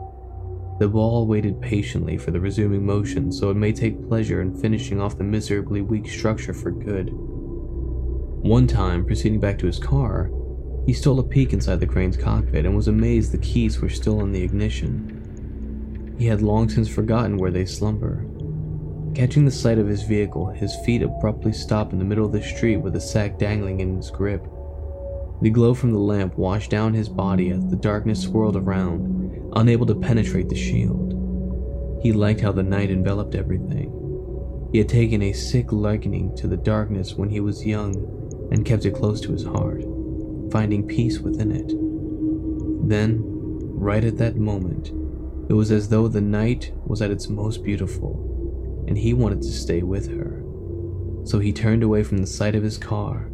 Speaker 10: The ball waited patiently for the resuming motion so it may take pleasure in finishing off the miserably weak structure for good. One time, proceeding back to his car, he stole a peek inside the crane's cockpit and was amazed the keys were still in the ignition. He had long since forgotten where they slumber. Catching the sight of his vehicle, his feet abruptly stopped in the middle of the street with the sack dangling in his grip. The glow from the lamp washed down his body as the darkness swirled around, unable to penetrate the shield. He liked how the night enveloped everything. He had taken a sick likening to the darkness when he was young and kept it close to his heart, finding peace within it. Then, right at that moment, it was as though the night was at its most beautiful, and he wanted to stay with her. So he turned away from the sight of his car.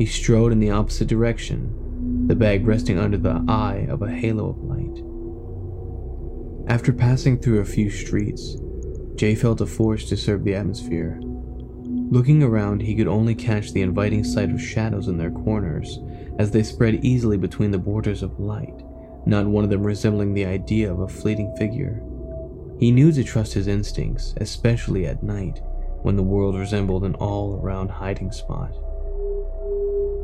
Speaker 10: He strode in the opposite direction, the bag resting under the eye of a halo of light. After passing through a few streets, Jay felt a force disturb the atmosphere Looking around, he could only catch the inviting sight of shadows in their corners as they spread easily between the borders of light, not one of them resembling the idea of a fleeting figure. He knew to trust his instincts, especially at night, when the world resembled an all around hiding spot.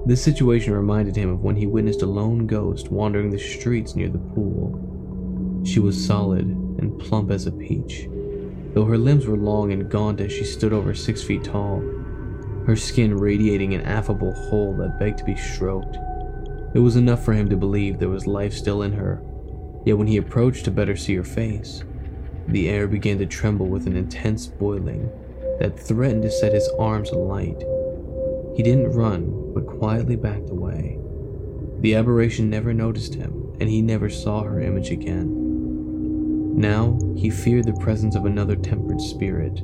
Speaker 10: This situation reminded him of when he witnessed a lone ghost wandering the streets near the pool. She was solid and plump as a peach, though her limbs were long and gaunt as she stood over six feet tall, her skin radiating an affable whole that begged to be stroked. It was enough for him to believe there was life still in her, yet when he approached to better see her face, the air began to tremble with an intense boiling that threatened to set his arms alight. He didn't run, but quietly backed away. The aberration never noticed him, and he never saw her image again. Now he feared the presence of another tempered spirit.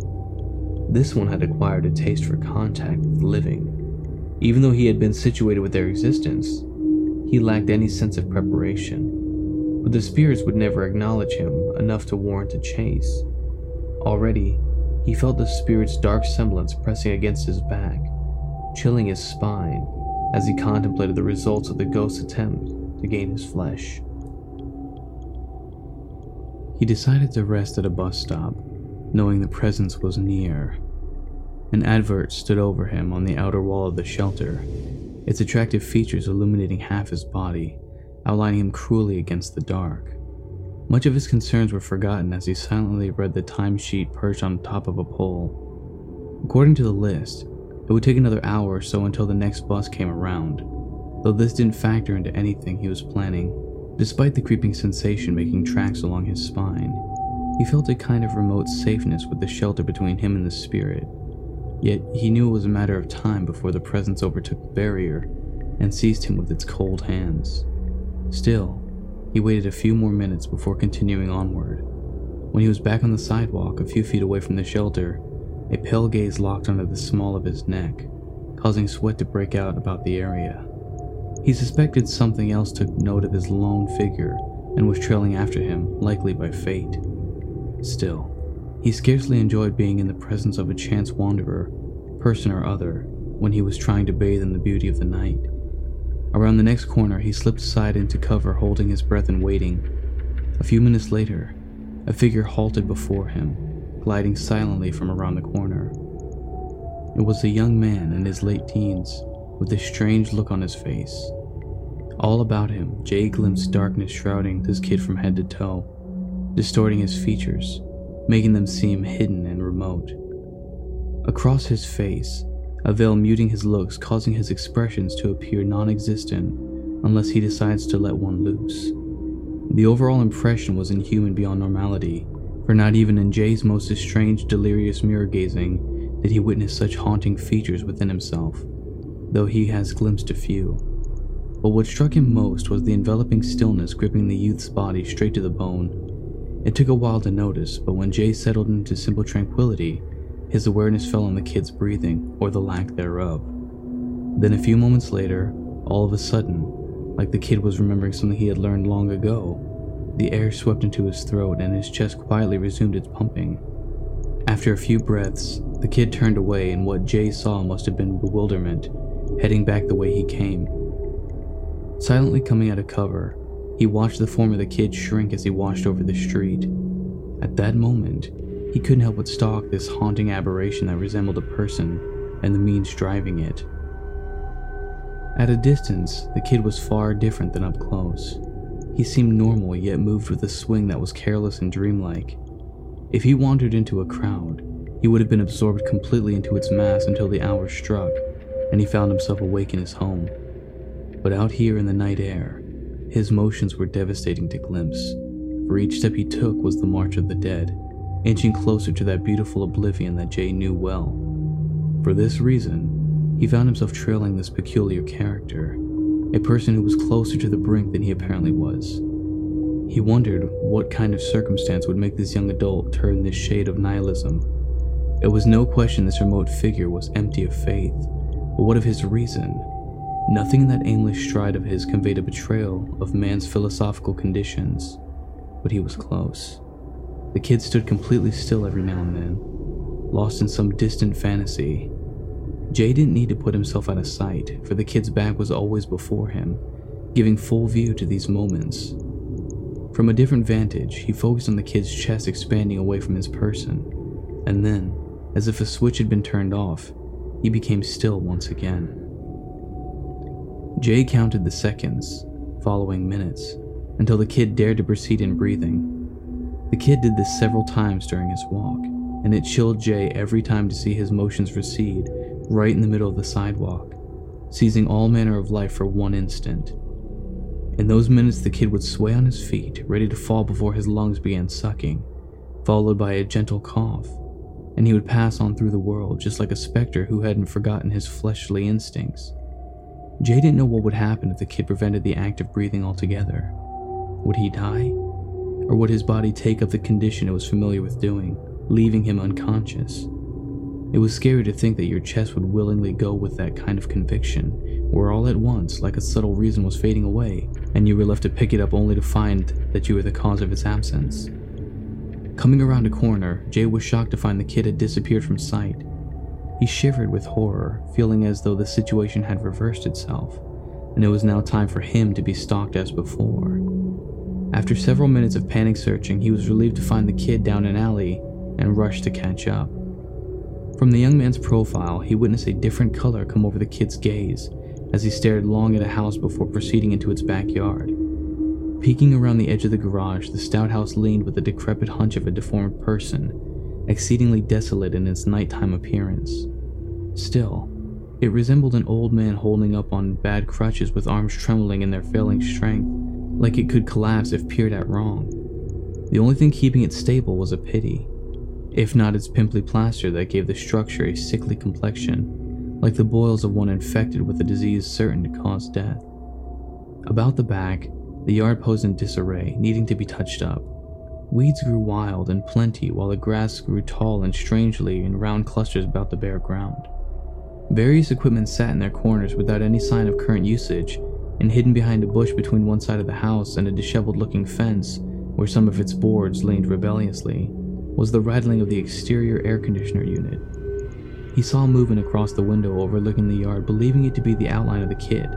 Speaker 10: This one had acquired a taste for contact with the living. Even though he had been situated with their existence, he lacked any sense of preparation. But the spirits would never acknowledge him enough to warrant a chase. Already, he felt the spirit's dark semblance pressing against his back, chilling his spine as he contemplated the results of the ghost's attempt to gain his flesh. He decided to rest at a bus stop, knowing the presence was near. An advert stood over him on the outer wall of the shelter, its attractive features illuminating half his body, outlining him cruelly against the dark. Much of his concerns were forgotten as he silently read the timesheet perched on top of a pole. According to the list, it would take another hour or so until the next bus came around, though this didn't factor into anything he was planning. Despite the creeping sensation making tracks along his spine, he felt a kind of remote safeness with the shelter between him and the spirit. Yet he knew it was a matter of time before the presence overtook the barrier and seized him with its cold hands. Still, he waited a few more minutes before continuing onward. When he was back on the sidewalk a few feet away from the shelter, a pale gaze locked under the small of his neck, causing sweat to break out about the area. He suspected something else took note of his lone figure and was trailing after him, likely by fate. Still, he scarcely enjoyed being in the presence of a chance wanderer, person or other, when he was trying to bathe in the beauty of the night. Around the next corner, he slipped aside into cover, holding his breath and waiting. A few minutes later, a figure halted before him, gliding silently from around the corner. It was a young man in his late teens, with a strange look on his face. All about him, Jay glimpsed darkness shrouding this kid from head to toe, distorting his features, making them seem hidden and remote. Across his face, a veil muting his looks, causing his expressions to appear non existent, unless he decides to let one loose. The overall impression was inhuman beyond normality, for not even in Jay's most estranged, delirious mirror gazing did he witness such haunting features within himself, though he has glimpsed a few. But what struck him most was the enveloping stillness gripping the youth's body straight to the bone. It took a while to notice, but when Jay settled into simple tranquility, his awareness fell on the kid's breathing, or the lack thereof. Then a few moments later, all of a sudden, like the kid was remembering something he had learned long ago. The air swept into his throat and his chest quietly resumed its pumping. After a few breaths, the kid turned away, and what Jay saw must have been bewilderment, heading back the way he came. Silently coming out of cover, he watched the form of the kid shrink as he watched over the street. At that moment, he couldn't help but stalk this haunting aberration that resembled a person and the means driving it. At a distance, the kid was far different than up close. He seemed normal yet moved with a swing that was careless and dreamlike. If he wandered into a crowd, he would have been absorbed completely into its mass until the hour struck and he found himself awake in his home. But out here in the night air, his motions were devastating to glimpse, for each step he took was the march of the dead, inching closer to that beautiful oblivion that Jay knew well. For this reason, he found himself trailing this peculiar character, a person who was closer to the brink than he apparently was. He wondered what kind of circumstance would make this young adult turn this shade of nihilism. It was no question this remote figure was empty of faith, but what of his reason? Nothing in that aimless stride of his conveyed a betrayal of man's philosophical conditions, but he was close. The kid stood completely still every now and then, lost in some distant fantasy Jay didn't need to put himself out of sight, for the kid's back was always before him, giving full view to these moments. From a different vantage, he focused on the kid's chest expanding away from his person, and then, as if a switch had been turned off, he became still once again. Jay counted the seconds, following minutes, until the kid dared to proceed in breathing. The kid did this several times during his walk, and it chilled Jay every time to see his motions recede right in the middle of the sidewalk, seizing all manner of life for one instant. In those minutes, the kid would sway on his feet, ready to fall before his lungs began sucking, followed by a gentle cough, and he would pass on through the world just like a specter who hadn't forgotten his fleshly instincts. Jay didn't know what would happen if the kid prevented the act of breathing altogether. Would he die? Or would his body take up the condition it was familiar with doing, leaving him unconscious? It was scary to think that your chest would willingly go with that kind of conviction, where all at once, like a subtle reason was fading away, and you were left to pick it up only to find that you were the cause of its absence. Coming around a corner, Jay was shocked to find the kid had disappeared from sight. He shivered with horror, feeling as though the situation had reversed itself, and it was now time for him to be stalked as before. After several minutes of panic searching, he was relieved to find the kid down an alley and rushed to catch up. From the young man's profile, he witnessed a different color come over the kid's gaze as he stared long at a house before proceeding into its backyard. Peeking around the edge of the garage, the stout house leaned with the decrepit hunch of a deformed person, exceedingly desolate in its nighttime appearance. Still, it resembled an old man holding up on bad crutches with arms trembling in their failing strength, like it could collapse if peered at wrong. The only thing keeping it stable was a pity, if not its pimply plaster that gave the structure a sickly complexion, like the boils of one infected with a disease certain to cause death. About the back, the yard posed in disarray, needing to be touched up. Weeds grew wild and plenty, while the grass grew tall and strangely in round clusters about the bare ground. Various equipment sat in their corners without any sign of current usage, and hidden behind a bush between one side of the house and a disheveled looking fence where some of its boards leaned rebelliously was the rattling of the exterior air conditioner unit. He saw movement across the window overlooking the yard, believing it to be the outline of the kid.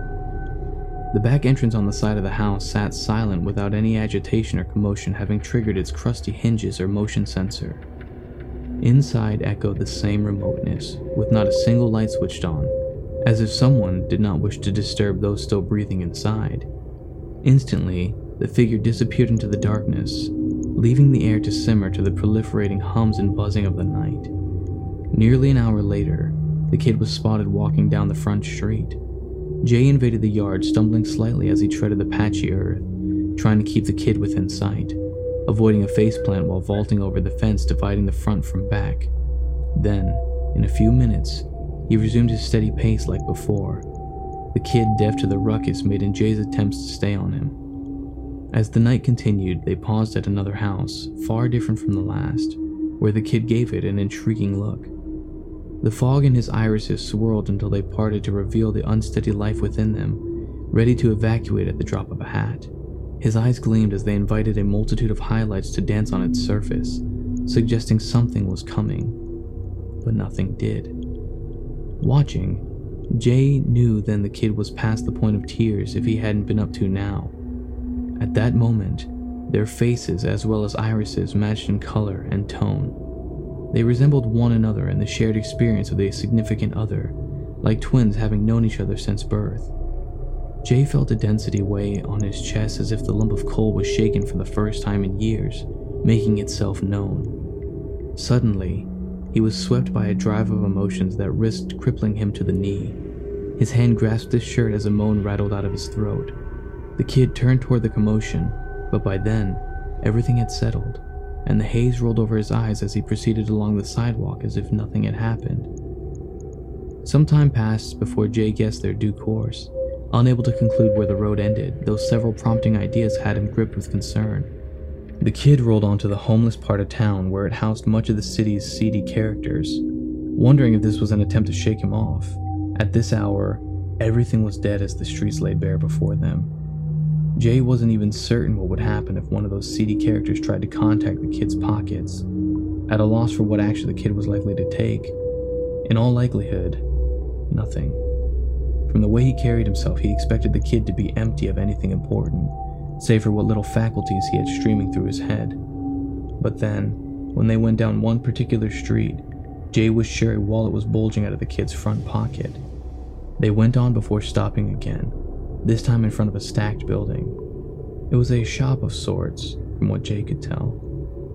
Speaker 10: The back entrance on the side of the house sat silent without any agitation or commotion having triggered its crusty hinges or motion sensor. Inside echoed the same remoteness, with not a single light switched on, as if someone did not wish to disturb those still breathing inside. Instantly, the figure disappeared into the darkness, leaving the air to simmer to the proliferating hums and buzzing of the night. Nearly an hour later, the kid was spotted walking down the front street. Jay invaded the yard, stumbling slightly as he treaded the patchy earth, trying to keep the kid within sight, avoiding a faceplant while vaulting over the fence dividing the front from back. Then, in a few minutes, he resumed his steady pace like before, the kid deaf to the ruckus made in Jay's attempts to stay on him. As the night continued, they paused at another house, far different from the last, where the kid gave it an intriguing look. The fog in his irises swirled until they parted to reveal the unsteady life within them, ready to evacuate at the drop of a hat. His eyes gleamed as they invited a multitude of highlights to dance on its surface, suggesting something was coming. But nothing did. Watching, Jay knew then the kid was past the point of tears if he hadn't been up to now. At that moment, their faces as well as irises matched in color and tone. They resembled one another in the shared experience of a significant other, like twins having known each other since birth. Jay felt a density weigh on his chest as if the lump of coal was shaken for the first time in years, making itself known. Suddenly, he was swept by a drive of emotions that risked crippling him to the knee. His hand grasped his shirt as a moan rattled out of his throat. The kid turned toward the commotion, but by then, everything had settled, and the haze rolled over his eyes as he proceeded along the sidewalk as if nothing had happened. Some time passed before Jay guessed their due course, unable to conclude where the road ended, though several prompting ideas had him gripped with concern. The kid rolled onto the homeless part of town where it housed much of the city's seedy characters, wondering if this was an attempt to shake him off. At this hour, everything was dead as the streets lay bare before them. Jay wasn't even certain what would happen if one of those seedy characters tried to contact the kid's pockets, at a loss for what action the kid was likely to take. In all likelihood, nothing. From the way he carried himself, he expected the kid to be empty of anything important save for what little faculties he had streaming through his head. But then, when they went down one particular street, Jay was sure a wallet was bulging out of the kid's front pocket. They went on before stopping again, this time in front of a stacked building. It was a shop of sorts, from what Jay could tell,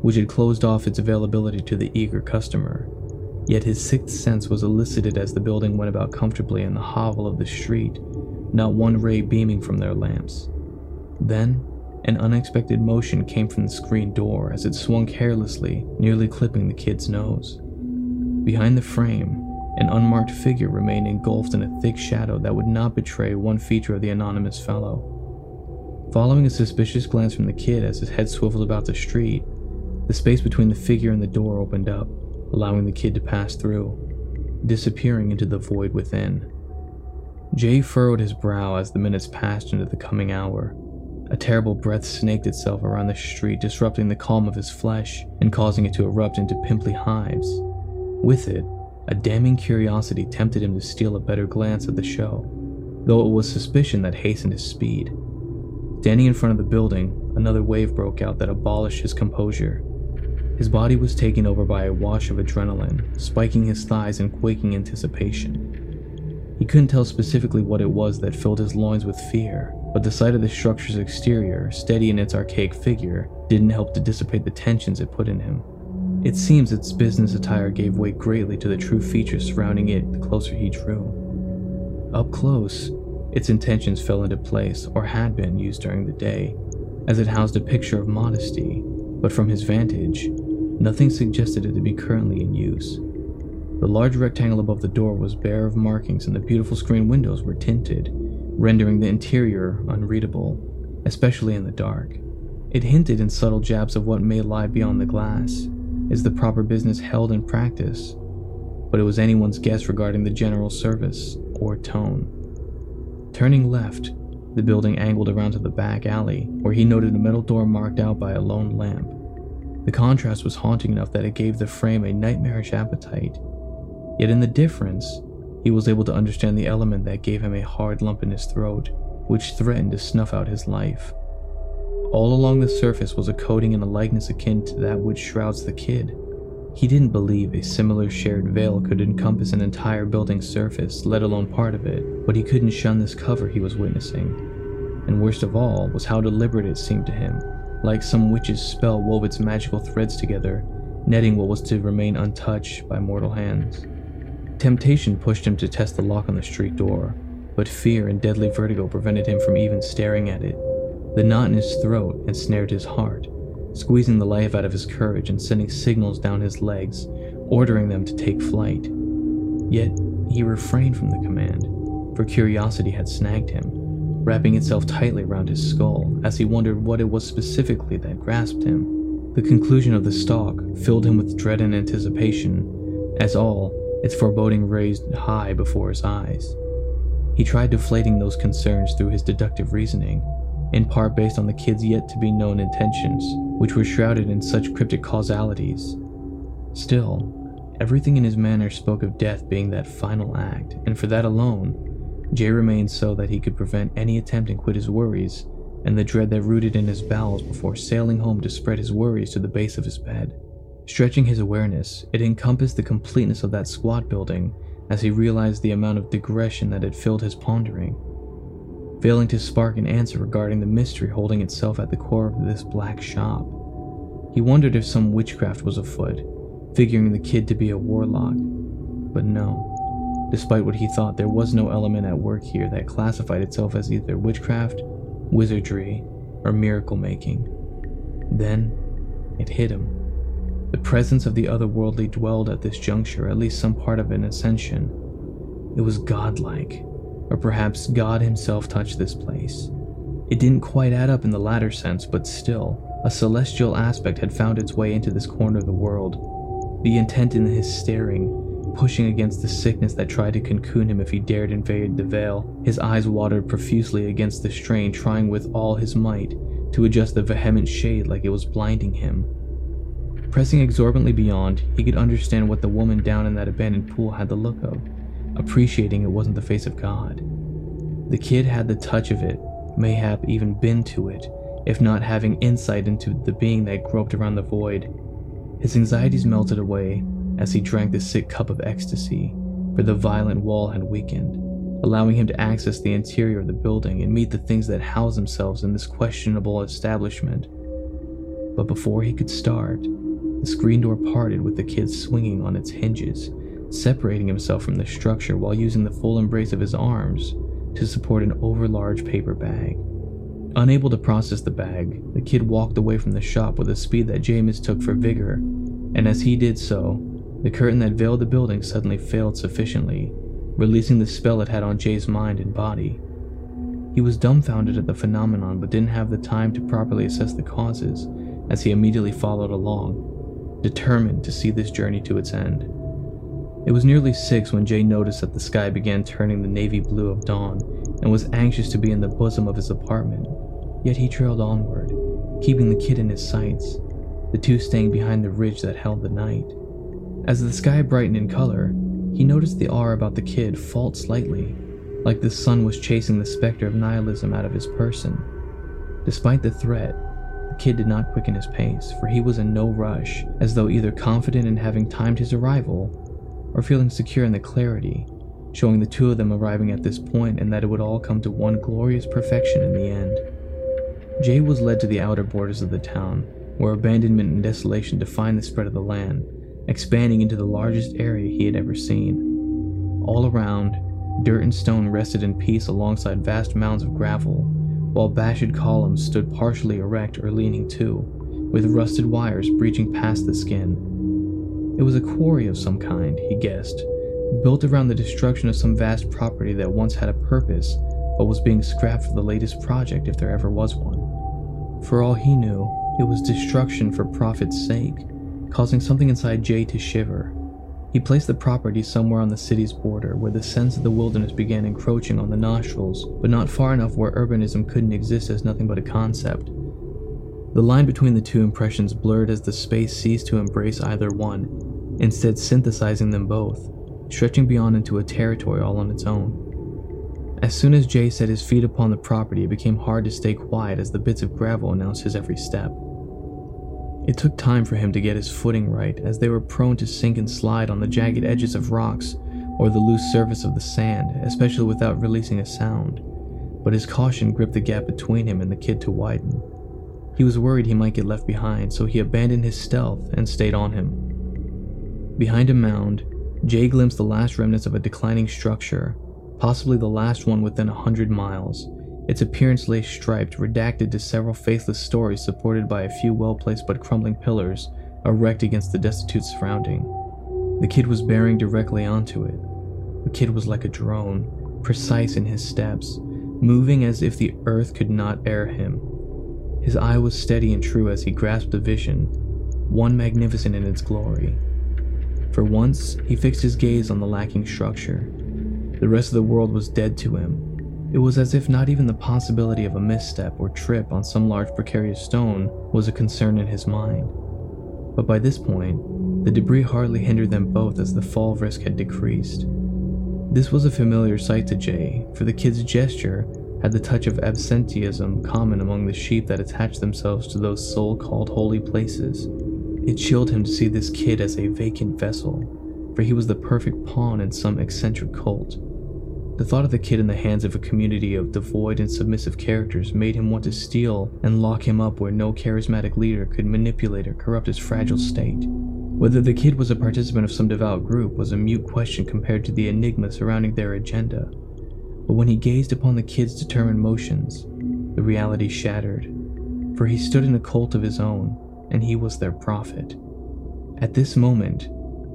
Speaker 10: which had closed off its availability to the eager customer. Yet his sixth sense was elicited as the building went about comfortably in the hovel of the street, not one ray beaming from their lamps. Then, an unexpected motion came from the screen door as it swung carelessly, nearly clipping the kid's nose. Behind the frame, an unmarked figure remained engulfed in a thick shadow that would not betray one feature of the anonymous fellow. Following a suspicious glance from the kid as his head swiveled about the street, the space between the figure and the door opened up, allowing the kid to pass through, disappearing into the void within. Jay furrowed his brow as the minutes passed into the coming hour, a terrible breath snaked itself around the street, disrupting the calm of his flesh and causing it to erupt into pimply hives. With it, a damning curiosity tempted him to steal a better glance at the show, though it was suspicion that hastened his speed. Standing in front of the building, another wave broke out that abolished his composure. His body was taken over by a wash of adrenaline, spiking his thighs in quaking anticipation. He couldn't tell specifically what it was that filled his loins with fear, but the sight of the structure's exterior, steady in its archaic figure, didn't help to dissipate the tensions it put in him. It seems its business attire gave way greatly to the true features surrounding it the closer he drew. Up close, its intentions fell into place, or had been used during the day, as it housed a picture of modesty, but from his vantage, nothing suggested it to be currently in use. The large rectangle above the door was bare of markings, and the beautiful screen windows were tinted, rendering the interior unreadable, especially in the dark. It hinted in subtle jabs of what may lie beyond the glass. Is the proper business held in practice? But it was anyone's guess regarding the general service or tone. Turning left, the building angled around to the back alley, where he noted a metal door marked out by a lone lamp. The contrast was haunting enough that it gave the frame a nightmarish appetite. Yet in the difference, he was able to understand the element that gave him a hard lump in his throat, which threatened to snuff out his life. All along the surface was a coating and a likeness akin to that which shrouds the kid. He didn't believe a similar shared veil could encompass an entire building's surface, let alone part of it, but he couldn't shun this cover he was witnessing. And worst of all was how deliberate it seemed to him, like some witch's spell wove its magical threads together, netting what was to remain untouched by mortal hands. Temptation pushed him to test the lock on the street door, but fear and deadly vertigo prevented him from even staring at it. The knot in his throat ensnared his heart, squeezing the life out of his courage and sending signals down his legs, ordering them to take flight. Yet he refrained from the command, for curiosity had snagged him, wrapping itself tightly around his skull as he wondered what it was specifically that grasped him. The conclusion of the stalk filled him with dread and anticipation, as all its foreboding raised high before his eyes. He tried deflating those concerns through his deductive reasoning, in part based on the kid's yet to be known intentions, which were shrouded in such cryptic causalities. Still, everything in his manner spoke of death being that final act, and for that alone, Jay remained so that he could prevent any attempt and quit his worries and the dread that rooted in his bowels before sailing home to spread his worries to the base of his bed. Stretching his awareness, it encompassed the completeness of that squat building as he realized the amount of digression that had filled his pondering. Failing to spark an answer regarding the mystery holding itself at the core of this black shop, he wondered if some witchcraft was afoot, figuring the kid to be a warlock. But no. Despite what he thought, there was no element at work here that classified itself as either witchcraft, wizardry, or miracle making. Then, it hit him. The presence of the otherworldly dwelled at this juncture, at least some part of an ascension. It was godlike, or perhaps God himself touched this place. It didn't quite add up in the latter sense, but still, a celestial aspect had found its way into this corner of the world. The intent in his staring, pushing against the sickness that tried to cocoon him if he dared invade the veil. His eyes watered profusely against the strain, trying with all his might to adjust the vehement shade like it was blinding him. Pressing exorbitantly beyond, he could understand what the woman down in that abandoned pool had the look of, appreciating it wasn't the face of God. The kid had the touch of it, mayhap even been to it, if not having insight into the being that groped around the void. His anxieties melted away as he drank the sick cup of ecstasy, for the violent wall had weakened, allowing him to access the interior of the building and meet the things that house themselves in this questionable establishment. But before he could start, the screen door parted with the kid swinging on its hinges, separating himself from the structure while using the full embrace of his arms to support an overlarge paper bag. Unable to process the bag, the kid walked away from the shop with a speed that Jay mistook for vigor, and as he did so, the curtain that veiled the building suddenly failed sufficiently, releasing the spell it had on Jay's mind and body. He was dumbfounded at the phenomenon but didn't have the time to properly assess the causes as he immediately followed along, determined to see this journey to its end. It was nearly six when Jay noticed that the sky began turning the navy blue of dawn and was anxious to be in the bosom of his apartment. Yet he trailed onward, keeping the kid in his sights, the two staying behind the ridge that held the night. As the sky brightened in color, he noticed the aura about the kid fault slightly, like the sun was chasing the specter of nihilism out of his person. Despite the threat, the kid did not quicken his pace, for he was in no rush, as though either confident in having timed his arrival or feeling secure in the clarity, showing the two of them arriving at this point and that it would all come to one glorious perfection in the end. Jay was led to the outer borders of the town, where abandonment and desolation defined the spread of the land, expanding into the largest area he had ever seen. All around, dirt and stone rested in peace alongside vast mounds of gravel, while bashing columns stood partially erect or leaning to, with rusted wires breaching past the skin. It was a quarry of some kind, he guessed, built around the destruction of some vast property that once had a purpose but was being scrapped for the latest project if there ever was one. For all he knew, it was destruction for profit's sake, causing something inside Jay to shiver. He placed the property somewhere on the city's border where the scents of the wilderness began encroaching on the nostrils, but not far enough where urbanism couldn't exist as nothing but a concept. The line between the two impressions blurred as the space ceased to embrace either one, instead synthesizing them both, stretching beyond into a territory all on its own. As soon as Jay set his feet upon the property, it became hard to stay quiet as the bits of gravel announced his every step. It took time for him to get his footing right, as they were prone to sink and slide on the jagged edges of rocks or the loose surface of the sand, especially without releasing a sound. But his caution gripped the gap between him and the kid to widen. He was worried he might get left behind, so he abandoned his stealth and stayed on him. Behind a mound, Jay glimpsed the last remnants of a declining structure, possibly the last one within a hundred miles. Its appearance lay striped, redacted to several faithless stories supported by a few well placed but crumbling pillars erect against the destitute surrounding. The kid was bearing directly onto it. The kid was like a drone, precise in his steps, moving as if the earth could not air him. His eye was steady and true as he grasped the vision, one magnificent in its glory. For once, he fixed his gaze on the lacking structure. The rest of the world was dead to him. It was as if not even the possibility of a misstep or trip on some large precarious stone was a concern in his mind. But by this point, the debris hardly hindered them both as the fall risk had decreased. This was a familiar sight to Jay, for the kid's gesture had the touch of absenteeism common among the sheep that attach themselves to those so called holy places. It chilled him to see this kid as a vacant vessel, for he was the perfect pawn in some eccentric cult. The thought of the kid in the hands of a community of devoid and submissive characters made him want to steal and lock him up where no charismatic leader could manipulate or corrupt his fragile state. Whether the kid was a participant of some devout group was a mute question compared to the enigma surrounding their agenda. But when he gazed upon the kid's determined motions, the reality shattered, for he stood in a cult of his own and he was their prophet. At this moment,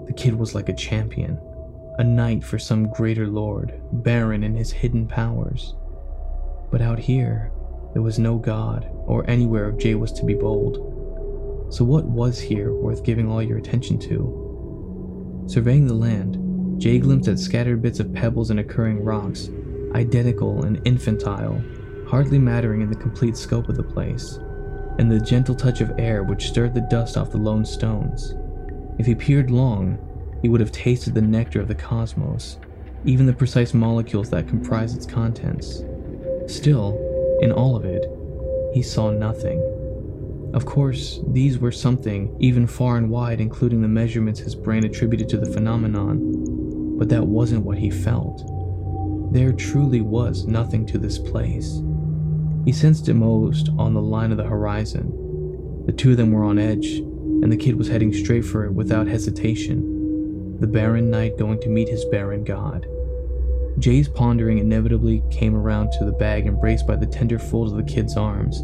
Speaker 10: the kid was like a champion, a knight for some greater lord, barren in his hidden powers. But out here, there was no god, or anywhere if Jay was to be bold. So, what was here worth giving all your attention to? Surveying the land, Jay glimpsed at scattered bits of pebbles and occurring rocks, identical and infantile, hardly mattering in the complete scope of the place and the gentle touch of air which stirred the dust off the lone stones. If he peered long, he would have tasted the nectar of the cosmos, even the precise molecules that comprise its contents. Still, in all of it, he saw nothing. Of course, these were something even far and wide, including the measurements his brain attributed to the phenomenon, but that wasn't what he felt. There truly was nothing to this place. He sensed it most on the line of the horizon. The two of them were on edge, and the kid was heading straight for it without hesitation. The barren knight going to meet his barren god. Jay's pondering inevitably came around to the bag embraced by the tender folds of the kid's arms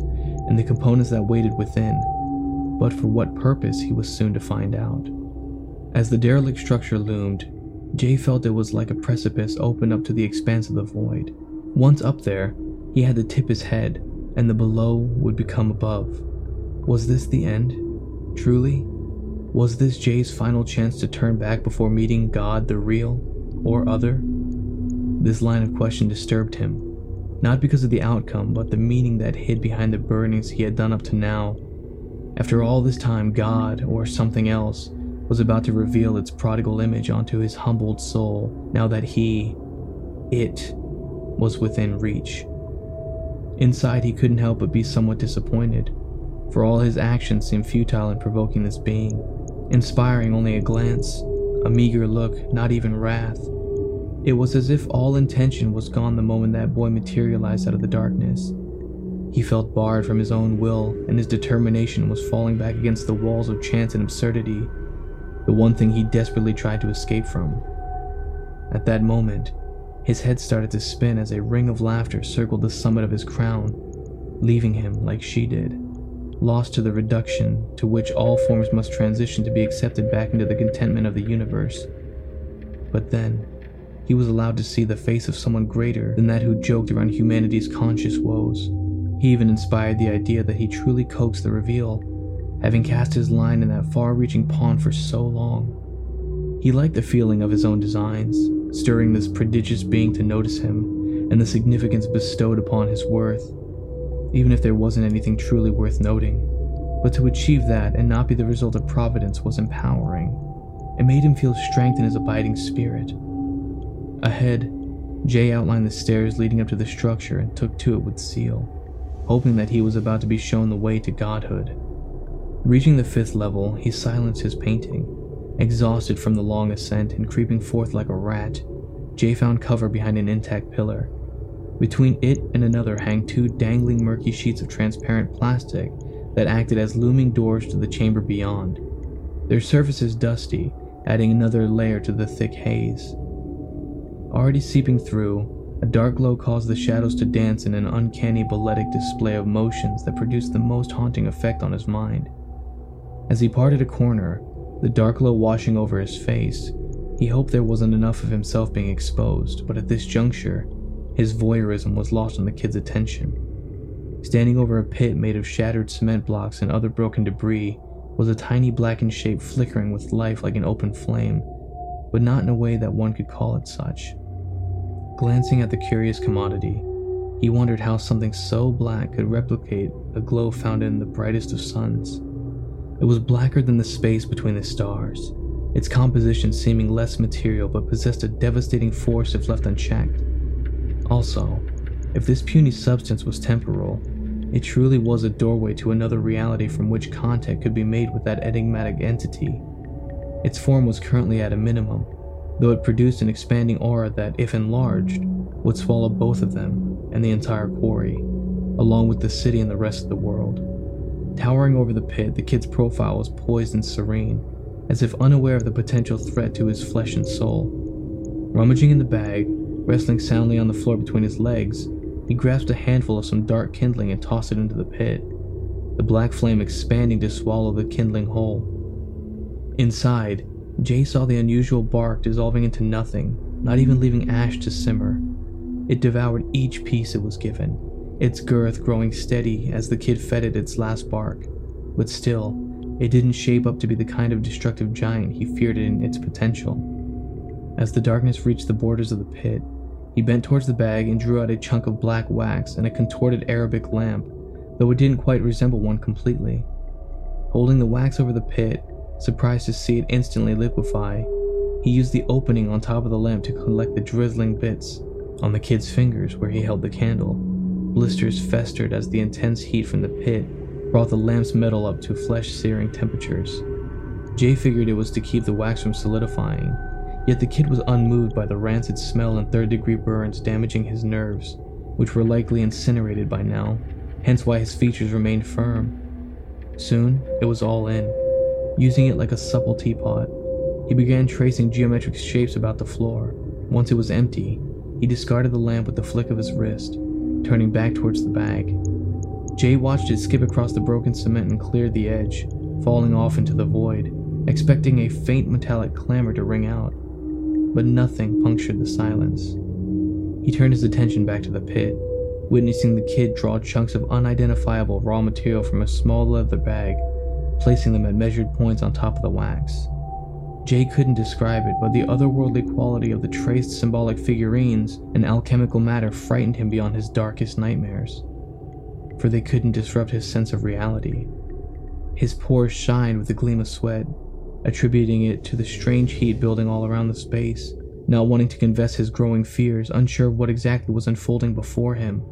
Speaker 10: and the components that waited within, but for what purpose he was soon to find out. As the derelict structure loomed, Jay felt it was like a precipice opened up to the expanse of the void. Once up there, he had to tip his head, and the below would become above. Was this the end? Truly? Was this Jay's final chance to turn back before meeting God, the real, or other? This line of question disturbed him, not because of the outcome, but the meaning that hid behind the burnings he had done up to now. After all this time, God, or something else, was about to reveal its prodigal image onto his humbled soul now that he, it, was within reach. Inside, he couldn't help but be somewhat disappointed, for all his actions seemed futile in provoking this being, inspiring only a glance, a meager look, not even wrath. It was as if all intention was gone the moment that boy materialized out of the darkness. He felt barred from his own will, and his determination was falling back against the walls of chance and absurdity, the one thing he desperately tried to escape from. At that moment, his head started to spin as a ring of laughter circled the summit of his crown, leaving him like she did, lost to the reduction to which all forms must transition to be accepted back into the contentment of the universe. But then, he was allowed to see the face of someone greater than that who joked around humanity's conscious woes. He even inspired the idea that he truly coaxed the reveal, having cast his line in that far reaching pond for so long. He liked the feeling of his own designs, stirring this prodigious being to notice him and the significance bestowed upon his worth, even if there wasn't anything truly worth noting. But to achieve that and not be the result of providence was empowering. It made him feel strength in his abiding spirit. Ahead, Jay outlined the stairs leading up to the structure and took to it with zeal, hoping that he was about to be shown the way to godhood. Reaching the fifth level, he silenced his painting Exhausted from the long ascent and creeping forth like a rat, Jay found cover behind an intact pillar. Between it and another hang two dangling murky sheets of transparent plastic that acted as looming doors to the chamber beyond, their surfaces dusty, adding another layer to the thick haze. Already seeping through, a dark glow caused the shadows to dance in an uncanny balletic display of motions that produced the most haunting effect on his mind. As he parted a corner, the dark glow washing over his face, he hoped there wasn't enough of himself being exposed, but at this juncture, his voyeurism was lost on the kid's attention. Standing over a pit made of shattered cement blocks and other broken debris was a tiny blackened shape flickering with life like an open flame, but not in a way that one could call it such. Glancing at the curious commodity, he wondered how something so black could replicate a glow found in the brightest of suns. It was blacker than the space between the stars, its composition seeming less material but possessed a devastating force if left unchecked. Also, if this puny substance was temporal, it truly was a doorway to another reality from which contact could be made with that enigmatic entity. Its form was currently at a minimum, though it produced an expanding aura that, if enlarged, would swallow both of them and the entire quarry, along with the city and the rest of the world. Towering over the pit, the kid's profile was poised and serene, as if unaware of the potential threat to his flesh and soul. Rummaging in the bag, wrestling soundly on the floor between his legs, he grasped a handful of some dark kindling and tossed it into the pit, the black flame expanding to swallow the kindling whole. Inside, Jay saw the unusual bark dissolving into nothing, not even leaving ash to simmer. It devoured each piece it was given, its girth growing steady as the kid fed it its last bark. But still, it didn't shape up to be the kind of destructive giant he feared in its potential. As the darkness reached the borders of the pit, he bent towards the bag and drew out a chunk of black wax and a contorted Arabic lamp, though it didn't quite resemble one completely. Holding the wax over the pit, Surprised to see it instantly liquefy, he used the opening on top of the lamp to collect the drizzling bits on the kid's fingers where he held the candle. Blisters festered as the intense heat from the pit brought the lamp's metal up to flesh searing temperatures. Jay figured it was to keep the wax from solidifying, yet the kid was unmoved by the rancid smell and third degree burns damaging his nerves, which were likely incinerated by now, hence why his features remained firm. Soon, it was all in using it like a supple teapot. He began tracing geometric shapes about the floor. Once it was empty, he discarded the lamp with the flick of his wrist, turning back towards the bag. Jay watched it skip across the broken cement and clear the edge, falling off into the void, expecting a faint metallic clamor to ring out. But nothing punctured the silence. He turned his attention back to the pit, witnessing the kid draw chunks of unidentifiable raw material from a small leather bag placing them at measured points on top of the wax. Jay couldn't describe it, but the otherworldly quality of the traced symbolic figurines and alchemical matter frightened him beyond his darkest nightmares, for they couldn't disrupt his sense of reality. His pores shined with a gleam of sweat, attributing it to the strange heat building all around the space, not wanting to confess his growing fears, unsure of what exactly was unfolding before him.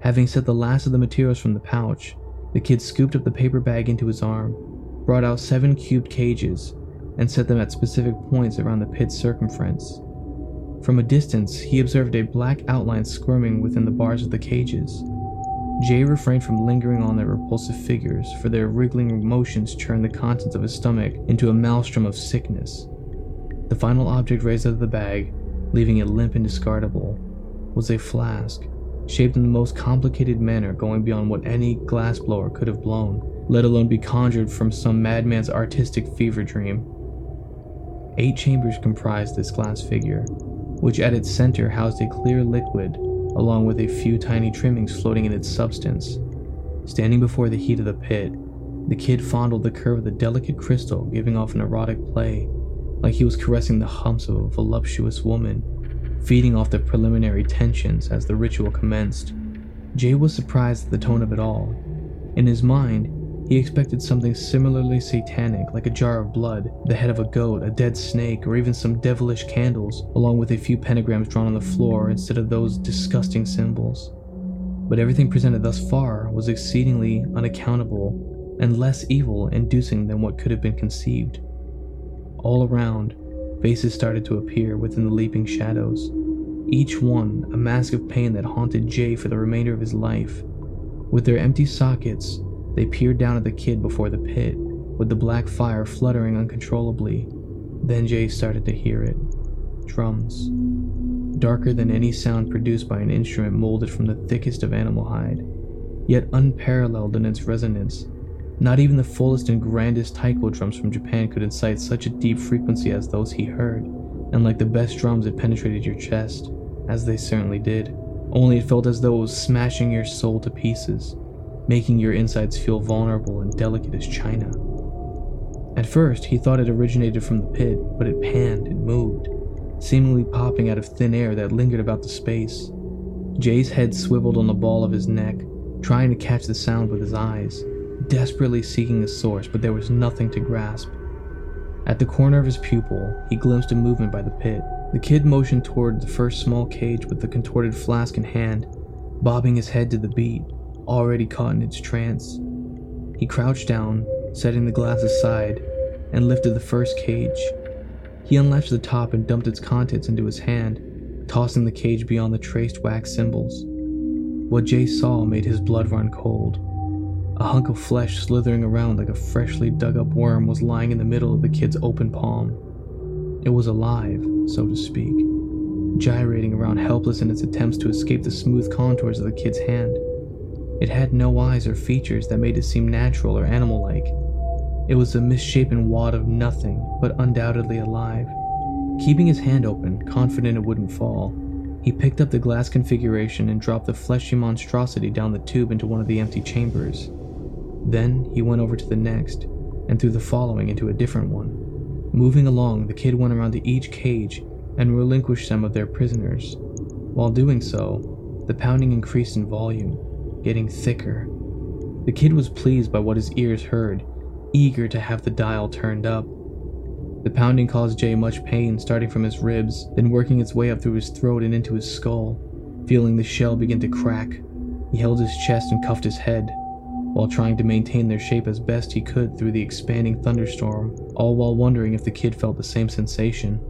Speaker 10: Having set the last of the materials from the pouch, the kid scooped up the paper bag into his arm, brought out seven cubed cages, and set them at specific points around the pit's circumference. From a distance, he observed a black outline squirming within the bars of the cages. Jay refrained from lingering on their repulsive figures, for their wriggling motions churned the contents of his stomach into a maelstrom of sickness. The final object raised out of the bag, leaving it limp and discardable, was a flask shaped in the most complicated manner going beyond what any glassblower could have blown, let alone be conjured from some madman's artistic fever dream. Eight chambers comprised this glass figure, which at its center housed a clear liquid, along with a few tiny trimmings floating in its substance. Standing before the heat of the pit, the kid fondled the curve of the delicate crystal, giving off an erotic play, like he was caressing the humps of a voluptuous woman feeding off the preliminary tensions as the ritual commenced. Jay was surprised at the tone of it all. In his mind, he expected something similarly satanic, like a jar of blood, the head of a goat, a dead snake, or even some devilish candles, along with a few pentagrams drawn on the floor instead of those disgusting symbols. But everything presented thus far was exceedingly unaccountable and less evil inducing than what could have been conceived. All around, Faces started to appear within the leaping shadows, each one a mask of pain that haunted Jay for the remainder of his life. With their empty sockets, they peered down at the kid before the pit, with the black fire fluttering uncontrollably. Then Jay started to hear it. drums. Darker than any sound produced by an instrument molded from the thickest of animal hide, yet unparalleled in its resonance. Not even the fullest and grandest taiko drums from Japan could incite such a deep frequency as those he heard, and like the best drums, it penetrated your chest, as they certainly did. Only it felt as though it was smashing your soul to pieces, making your insides feel vulnerable and delicate as china. At first, he thought it originated from the pit, but it panned and moved, seemingly popping out of thin air that lingered about the space. Jay's head swiveled on the ball of his neck, trying to catch the sound with his eyes, desperately seeking a source, but there was nothing to grasp. At the corner of his pupil, he glimpsed a movement by the pit. The kid motioned toward the first small cage with the contorted flask in hand, bobbing his head to the beat, already caught in its trance. He crouched down, setting the glass aside, and lifted the first cage. He unlatched the top and dumped its contents into his hand, tossing the cage beyond the traced wax symbols. What Jay saw made his blood run cold. A hunk of flesh slithering around like a freshly dug up worm was lying in the middle of the kid's open palm. It was alive, so to speak, gyrating around helpless in its attempts to escape the smooth contours of the kid's hand. It had no eyes or features that made it seem natural or animal like. It was a misshapen wad of nothing, but undoubtedly alive. Keeping his hand open, confident it wouldn't fall, he picked up the glass configuration and dropped the fleshy monstrosity down the tube into one of the empty chambers. Then he went over to the next, and threw the following into a different one. Moving along, the kid went around to each cage and relinquished some of their prisoners. While doing so, the pounding increased in volume, getting thicker. The kid was pleased by what his ears heard, eager to have the dial turned up. The pounding caused Jay much pain, starting from his ribs, then working its way up through his throat and into his skull. Feeling the shell begin to crack, he held his chest and cuffed his head, while trying to maintain their shape as best he could through the expanding thunderstorm, all while wondering if the kid felt the same sensation.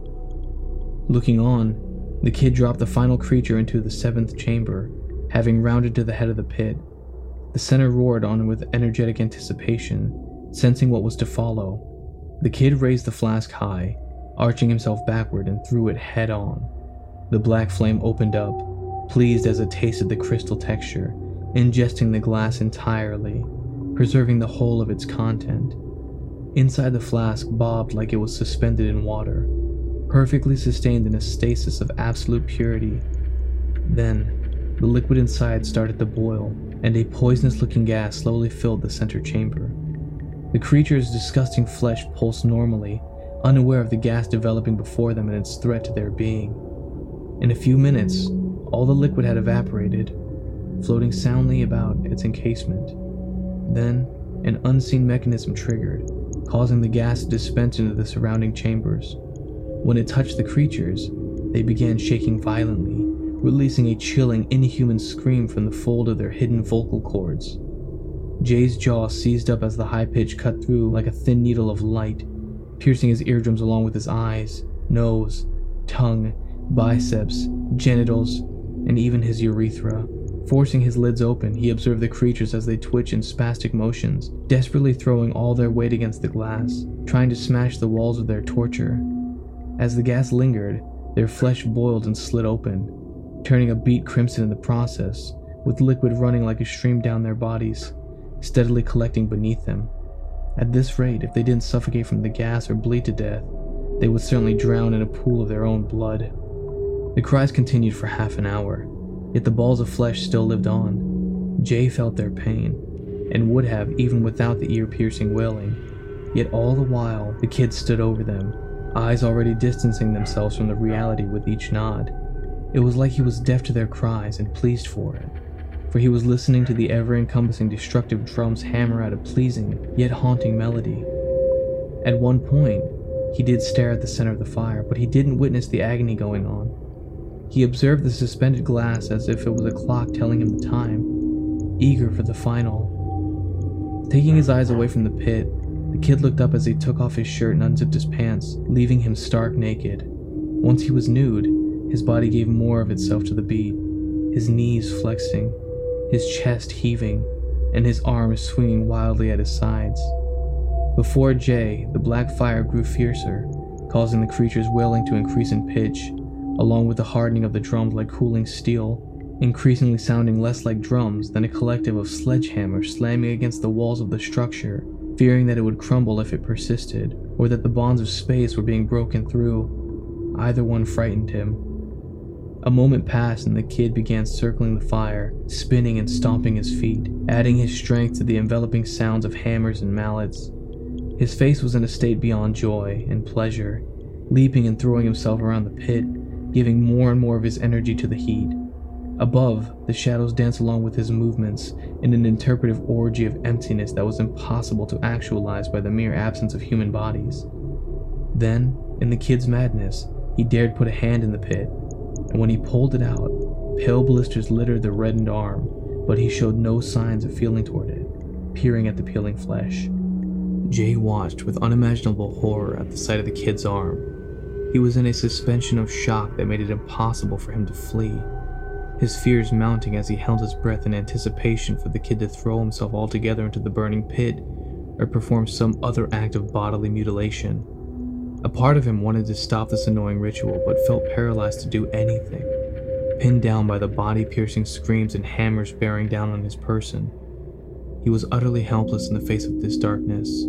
Speaker 10: Looking on, the kid dropped the final creature into the seventh chamber, having rounded to the head of the pit. The center roared on with energetic anticipation, sensing what was to follow. The kid raised the flask high, arching himself backward and threw it head on. The black flame opened up, pleased as it tasted the crystal texture, ingesting the glass entirely, preserving the whole of its content. Inside the flask bobbed like it was suspended in water, perfectly sustained in a stasis of absolute purity. Then, the liquid inside started to boil, and a poisonous looking gas slowly filled the center chamber. The creature's disgusting flesh pulsed normally, unaware of the gas developing before them and its threat to their being. In a few minutes, all the liquid had evaporated, floating soundly about its encasement. Then, an unseen mechanism triggered, causing the gas to dispense into the surrounding chambers. When it touched the creatures, they began shaking violently, releasing a chilling, inhuman scream from the fold of their hidden vocal cords. Jay's jaw seized up as the high pitch cut through like a thin needle of light, piercing his eardrums along with his eyes, nose, tongue, biceps, genitals, and even his urethra. Forcing his lids open, he observed the creatures as they twitch in spastic motions, desperately throwing all their weight against the glass, trying to smash the walls of their torture. As the gas lingered, their flesh boiled and slid open, turning a beet crimson in the process, with liquid running like a stream down their bodies, steadily collecting beneath them. At this rate, if they didn't suffocate from the gas or bleed to death, they would certainly drown in a pool of their own blood. The cries continued for half an hour, Yet the balls of flesh still lived on. Jay felt their pain, and would have even without the ear piercing wailing. Yet all the while, the kids stood over them, eyes already distancing themselves from the reality with each nod. It was like he was deaf to their cries and pleased for it, for he was listening to the ever encompassing destructive drums hammer out a pleasing, yet haunting melody. At one point, he did stare at the center of the fire, but he didn't witness the agony going on. He observed the suspended glass as if it was a clock telling him the time, eager for the final. Taking his eyes away from the pit, the kid looked up as he took off his shirt and unzipped his pants, leaving him stark naked. Once he was nude, his body gave more of itself to the beat, his knees flexing, his chest heaving, and his arms swinging wildly at his sides. Before Jay, the black fire grew fiercer, causing the creature's wailing to increase in pitch, along with the hardening of the drums like cooling steel, increasingly sounding less like drums than a collective of sledgehammers slamming against the walls of the structure, fearing that it would crumble if it persisted, or that the bonds of space were being broken through. Either one frightened him. A moment passed and the kid began circling the fire, spinning and stomping his feet, adding his strength to the enveloping sounds of hammers and mallets. His face was in a state beyond joy and pleasure, leaping and throwing himself around the pit, giving more and more of his energy to the heat. Above, the shadows danced along with his movements in an interpretive orgy of emptiness that was impossible to actualize by the mere absence of human bodies. Then, in the kid's madness, he dared put a hand in the pit, and when he pulled it out, pale blisters littered the reddened arm, but he showed no signs of feeling toward it, peering at the peeling flesh. Jay watched with unimaginable horror at the sight of the kid's arm. He was in a suspension of shock that made it impossible for him to flee, his fears mounting as he held his breath in anticipation for the kid to throw himself altogether into the burning pit or perform some other act of bodily mutilation. A part of him wanted to stop this annoying ritual, but felt paralyzed to do anything, pinned down by the body piercing screams and hammers bearing down on his person. He was utterly helpless in the face of this darkness,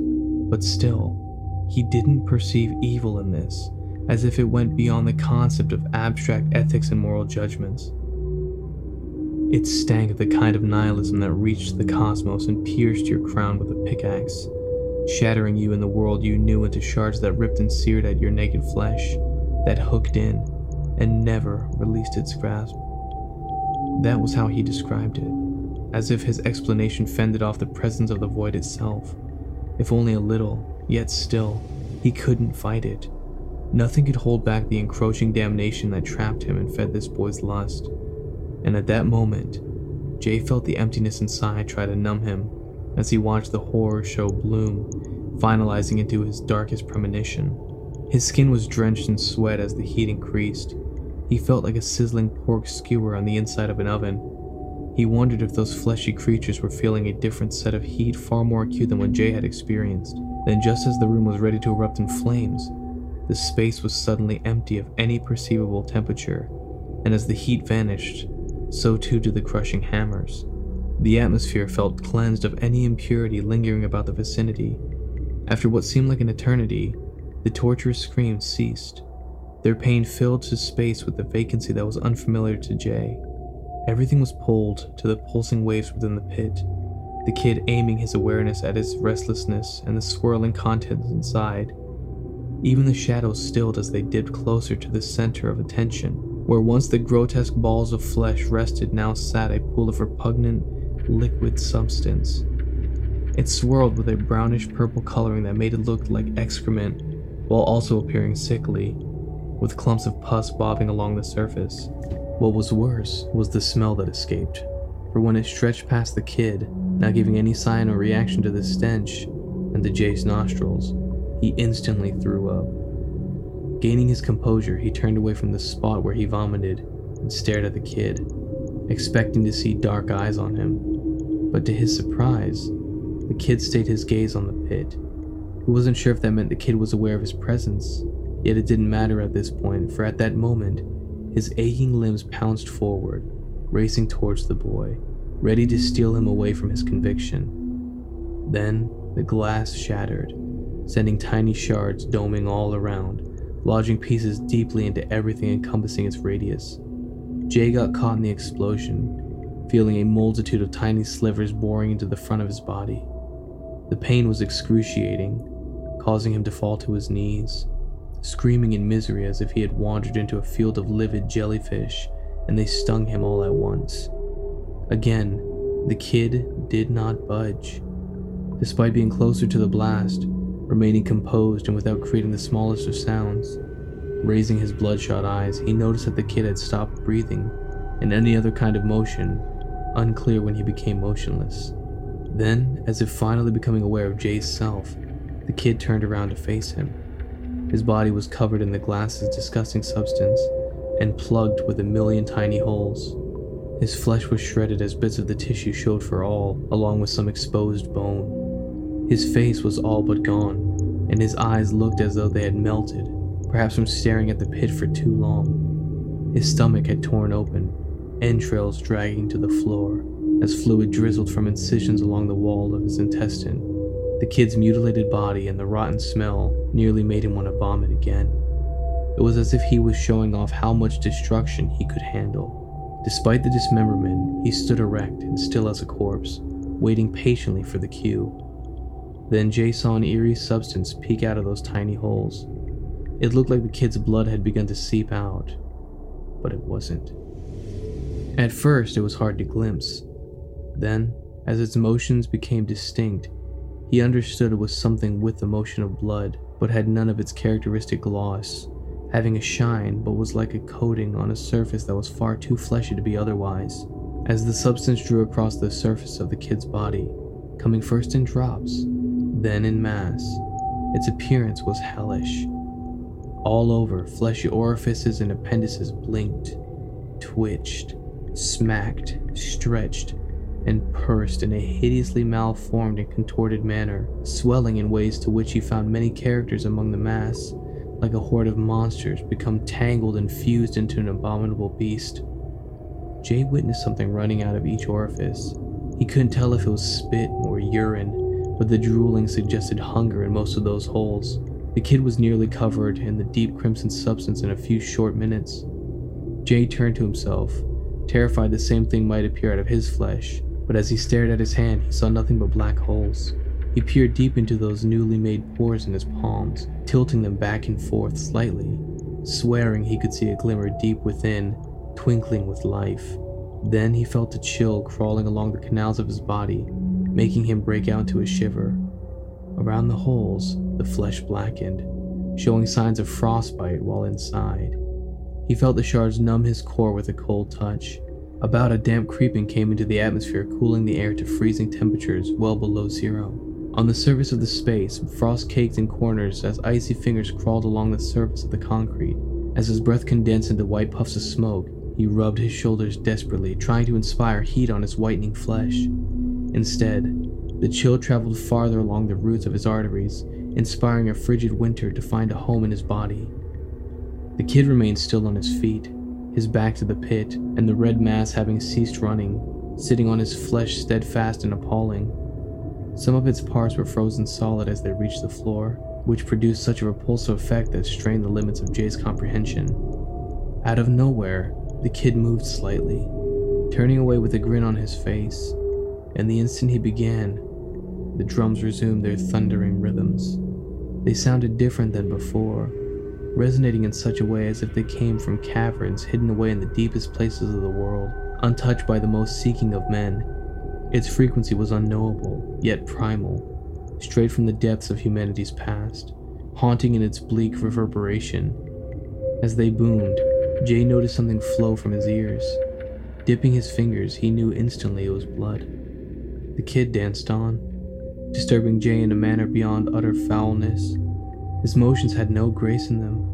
Speaker 10: but still, he didn't perceive evil in this, as if it went beyond the concept of abstract ethics and moral judgments. It stank of the kind of nihilism that reached the cosmos and pierced your crown with a pickaxe shattering you and the world you knew into shards that ripped and seared at your naked flesh, that hooked in and never released its grasp. That was how he described it, as if his explanation fended off the presence of the void itself. If only a little, yet still, he couldn't fight it. Nothing could hold back the encroaching damnation that trapped him and fed this boy's lust. And at that moment, Jay felt the emptiness inside try to numb him as he watched the horror show bloom, finalizing into his darkest premonition. His skin was drenched in sweat as the heat increased. He felt like a sizzling pork skewer on the inside of an oven. He wondered if those fleshy creatures were feeling a different set of heat far more acute than what Jay had experienced. Then, just as the room was ready to erupt in flames, the space was suddenly empty of any perceivable temperature, and as the heat vanished, so too did the crushing hammers. The atmosphere felt cleansed of any impurity lingering about the vicinity. After what seemed like an eternity, the torturous screams ceased. Their pain filled to space with the vacancy that was unfamiliar to Jay. Everything was pulled to the pulsing waves within the pit, the kid aiming his awareness at its restlessness and the swirling contents inside. Even the shadows stilled as they dipped closer to the center of attention, where once the grotesque balls of flesh rested now sat a pool of repugnant, liquid substance. It swirled with a brownish purple coloring that made it look like excrement, while also appearing sickly, with clumps of pus bobbing along the surface. What was worse was the smell that escaped, for when it stretched past the kid, not giving any sign or reaction to the stench, and the Jay's nostrils, he instantly threw up. Gaining his composure, he turned away from the spot where he vomited and stared at the kid, expecting to see dark eyes on him but to his surprise, the kid stayed his gaze on the pit. He wasn't sure if that meant the kid was aware of his presence, yet it didn't matter at this point, for at that moment, his aching limbs pounced forward, racing towards the boy, ready to steal him away from his conviction. Then, the glass shattered, sending tiny shards doming all around, lodging pieces deeply into everything encompassing its radius. Jay got caught in the explosion, feeling a multitude of tiny slivers boring into the front of his body. The pain was excruciating, causing him to fall to his knees, screaming in misery as if he had wandered into a field of livid jellyfish and they stung him all at once. Again, the kid did not budge. Despite being closer to the blast, remaining composed and without creating the smallest of sounds, raising his bloodshot eyes, he noticed that the kid had stopped breathing, and any other kind of motion unclear when he became motionless. Then, as if finally becoming aware of Jay's self, the kid turned around to face him. His body was covered in the glass's disgusting substance and plugged with a million tiny holes. His flesh was shredded as bits of the tissue showed for all, along with some exposed bone. His face was all but gone, and his eyes looked as though they had melted, perhaps from staring at the pit for too long. His stomach had torn open, entrails dragging to the floor as fluid drizzled from incisions along the wall of his intestine. The kid's mutilated body and the rotten smell nearly made him want to vomit again. It was as if he was showing off how much destruction he could handle. Despite the dismemberment, he stood erect and still as a corpse, waiting patiently for the cue. Then Jay saw an eerie substance peek out of those tiny holes. It looked like the kid's blood had begun to seep out, but it wasn't. At first, it was hard to glimpse. Then, as its motions became distinct, he understood it was something with the motion of blood, but had none of its characteristic gloss, having a shine but was like a coating on a surface that was far too fleshy to be otherwise. As the substance drew across the surface of the kid's body, coming first in drops, then in mass, its appearance was hellish. All over, fleshy orifices and appendices blinked, twitched, smacked, stretched, and pursed in a hideously malformed and contorted manner, swelling in ways to which he found many characters among the mass, like a horde of monsters become tangled and fused into an abominable beast. Jay witnessed something running out of each orifice. He couldn't tell if it was spit or urine, but the drooling suggested hunger in most of those holes. The kid was nearly covered in the deep crimson substance in a few short minutes. Jay turned to himself, terrified the same thing might appear out of his flesh, but as he stared at his hand, he saw nothing but black holes. He peered deep into those newly made pores in his palms, tilting them back and forth slightly, swearing he could see a glimmer deep within, twinkling with life. Then he felt a chill crawling along the canals of his body, making him break out into a shiver. Around the holes, the flesh blackened, showing signs of frostbite while inside. He felt the shards numb his core with a cold touch. About a damp creeping came into the atmosphere, cooling the air to freezing temperatures well below zero. On the surface of the space, frost caked in corners as icy fingers crawled along the surface of the concrete. As his breath condensed into white puffs of smoke, he rubbed his shoulders desperately, trying to inspire heat on his whitening flesh. Instead, the chill traveled farther along the roots of his arteries, inspiring a frigid winter to find a home in his body. The kid remained still on his feet, his back to the pit, and the red mass having ceased running, sitting on his flesh steadfast and appalling. Some of its parts were frozen solid as they reached the floor, which produced such a repulsive effect that strained the limits of Jay's comprehension. Out of nowhere, the kid moved slightly, turning away with a grin on his face, and the instant he began, the drums resumed their thundering rhythms. They sounded different than before, resonating in such a way as if they came from caverns hidden away in the deepest places of the world, untouched by the most seeking of men. Its frequency was unknowable, yet primal, straight from the depths of humanity's past, haunting in its bleak reverberation. As they boomed, Jay noticed something flow from his ears. Dipping his fingers, he knew instantly it was blood. The kid danced on, disturbing Jay in a manner beyond utter foulness. His motions had no grace in them,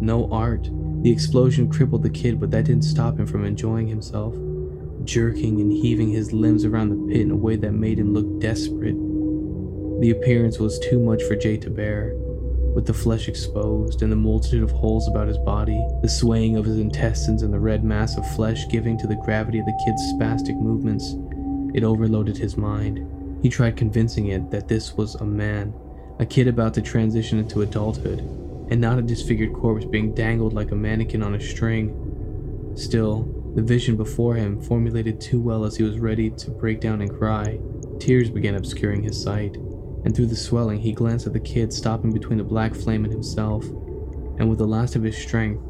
Speaker 10: no art. The explosion crippled the kid, but that didn't stop him from enjoying himself, jerking and heaving his limbs around the pit in a way that made him look desperate. The appearance was too much for Jay to bear. With the flesh exposed and the multitude of holes about his body, the swaying of his intestines and the red mass of flesh giving to the gravity of the kid's spastic movements, it overloaded his mind. He tried convincing it that this was a man, a kid about to transition into adulthood, and not a disfigured corpse being dangled like a mannequin on a string. Still, the vision before him formulated too well as he was ready to break down and cry. Tears began obscuring his sight, and through the swelling he glanced at the kid stopping between the black flame and himself, and with the last of his strength,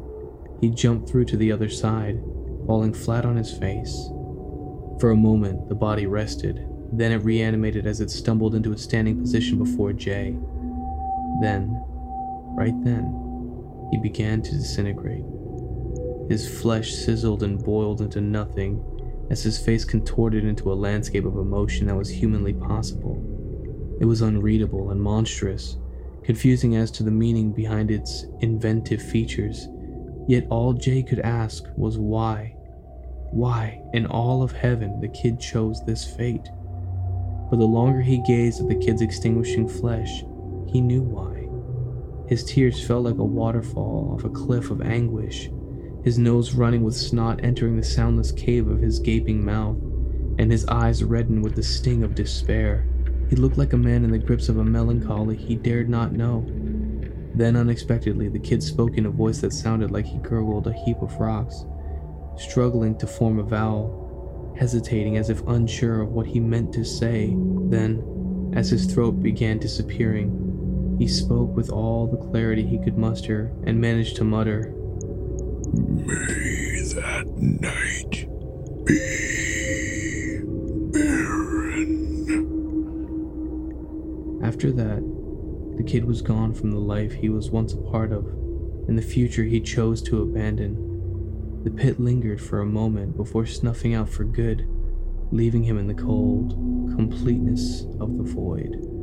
Speaker 10: he jumped through to the other side, falling flat on his face. For a moment, the body rested, then it reanimated as it stumbled into a standing position before Jay. Then, right then, he began to disintegrate. His flesh sizzled and boiled into nothing as his face contorted into a landscape of emotion that was humanly possible. It was unreadable and monstrous, confusing as to the meaning behind its inventive features, yet all Jay could ask was why. Why, in all of heaven, the kid chose this fate? But the longer he gazed at the kid's extinguishing flesh, he knew why. His tears fell like a waterfall off a cliff of anguish, his nose running with snot entering the soundless cave of his gaping mouth, and his eyes reddened with the sting of despair. He looked like a man in the grips of a melancholy he dared not know. Then, unexpectedly, the kid spoke in a voice that sounded like he gurgled a heap of rocks, struggling to form a vowel, hesitating as if unsure of what he meant to say. Then, as his throat began disappearing, he spoke with all the clarity he could muster and managed to mutter,
Speaker 2: May that night be barren.
Speaker 10: After that, the kid was gone from the life he was once a part of, and the future he chose to abandon. The pit lingered for a moment before snuffing out for good, leaving him in the cold completeness of the void.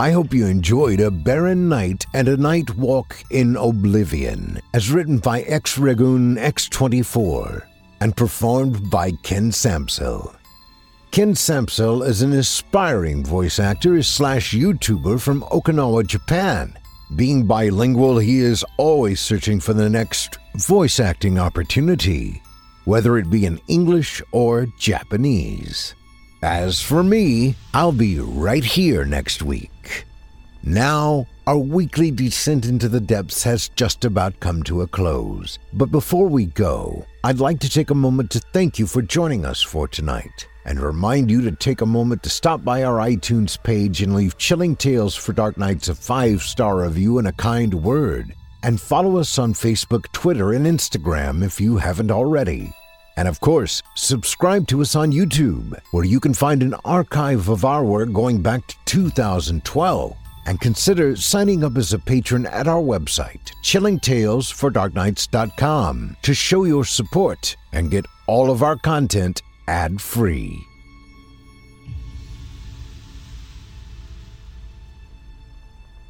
Speaker 3: I hope you enjoyed A Barren Night and a Night Walk in Oblivion, as written by X Ragoon X24 and performed by Ken Samsel. Ken Samsel is an aspiring voice actor slash YouTuber from Okinawa, Japan. Being bilingual, he is always searching for the next voice acting opportunity, whether it be in English or Japanese. As for me, I'll be right here next week. Now, our weekly descent into the depths has just about come to a close. But before we go, I'd like to take a moment to thank you for joining us for tonight and remind you to take a moment to stop by our iTunes page and leave Chilling Tales for Dark Nights a five star review and a kind word. And follow us on Facebook, Twitter, and Instagram if you haven't already. And of course, subscribe to us on YouTube, where you can find an archive of our work going back to 2012. And consider signing up as a patron at our website, chillingtalesfordarknights.com, to show your support and get all of our content ad free.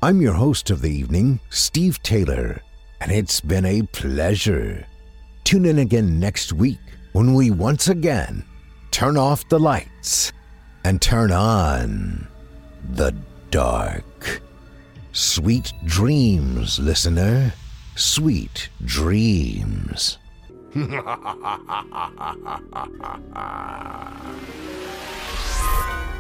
Speaker 3: I'm your host of the evening, Steve Taylor, and it's been a pleasure. Tune in again next week when we once again turn off the lights and turn on the dark. Sweet dreams, listener. Sweet dreams.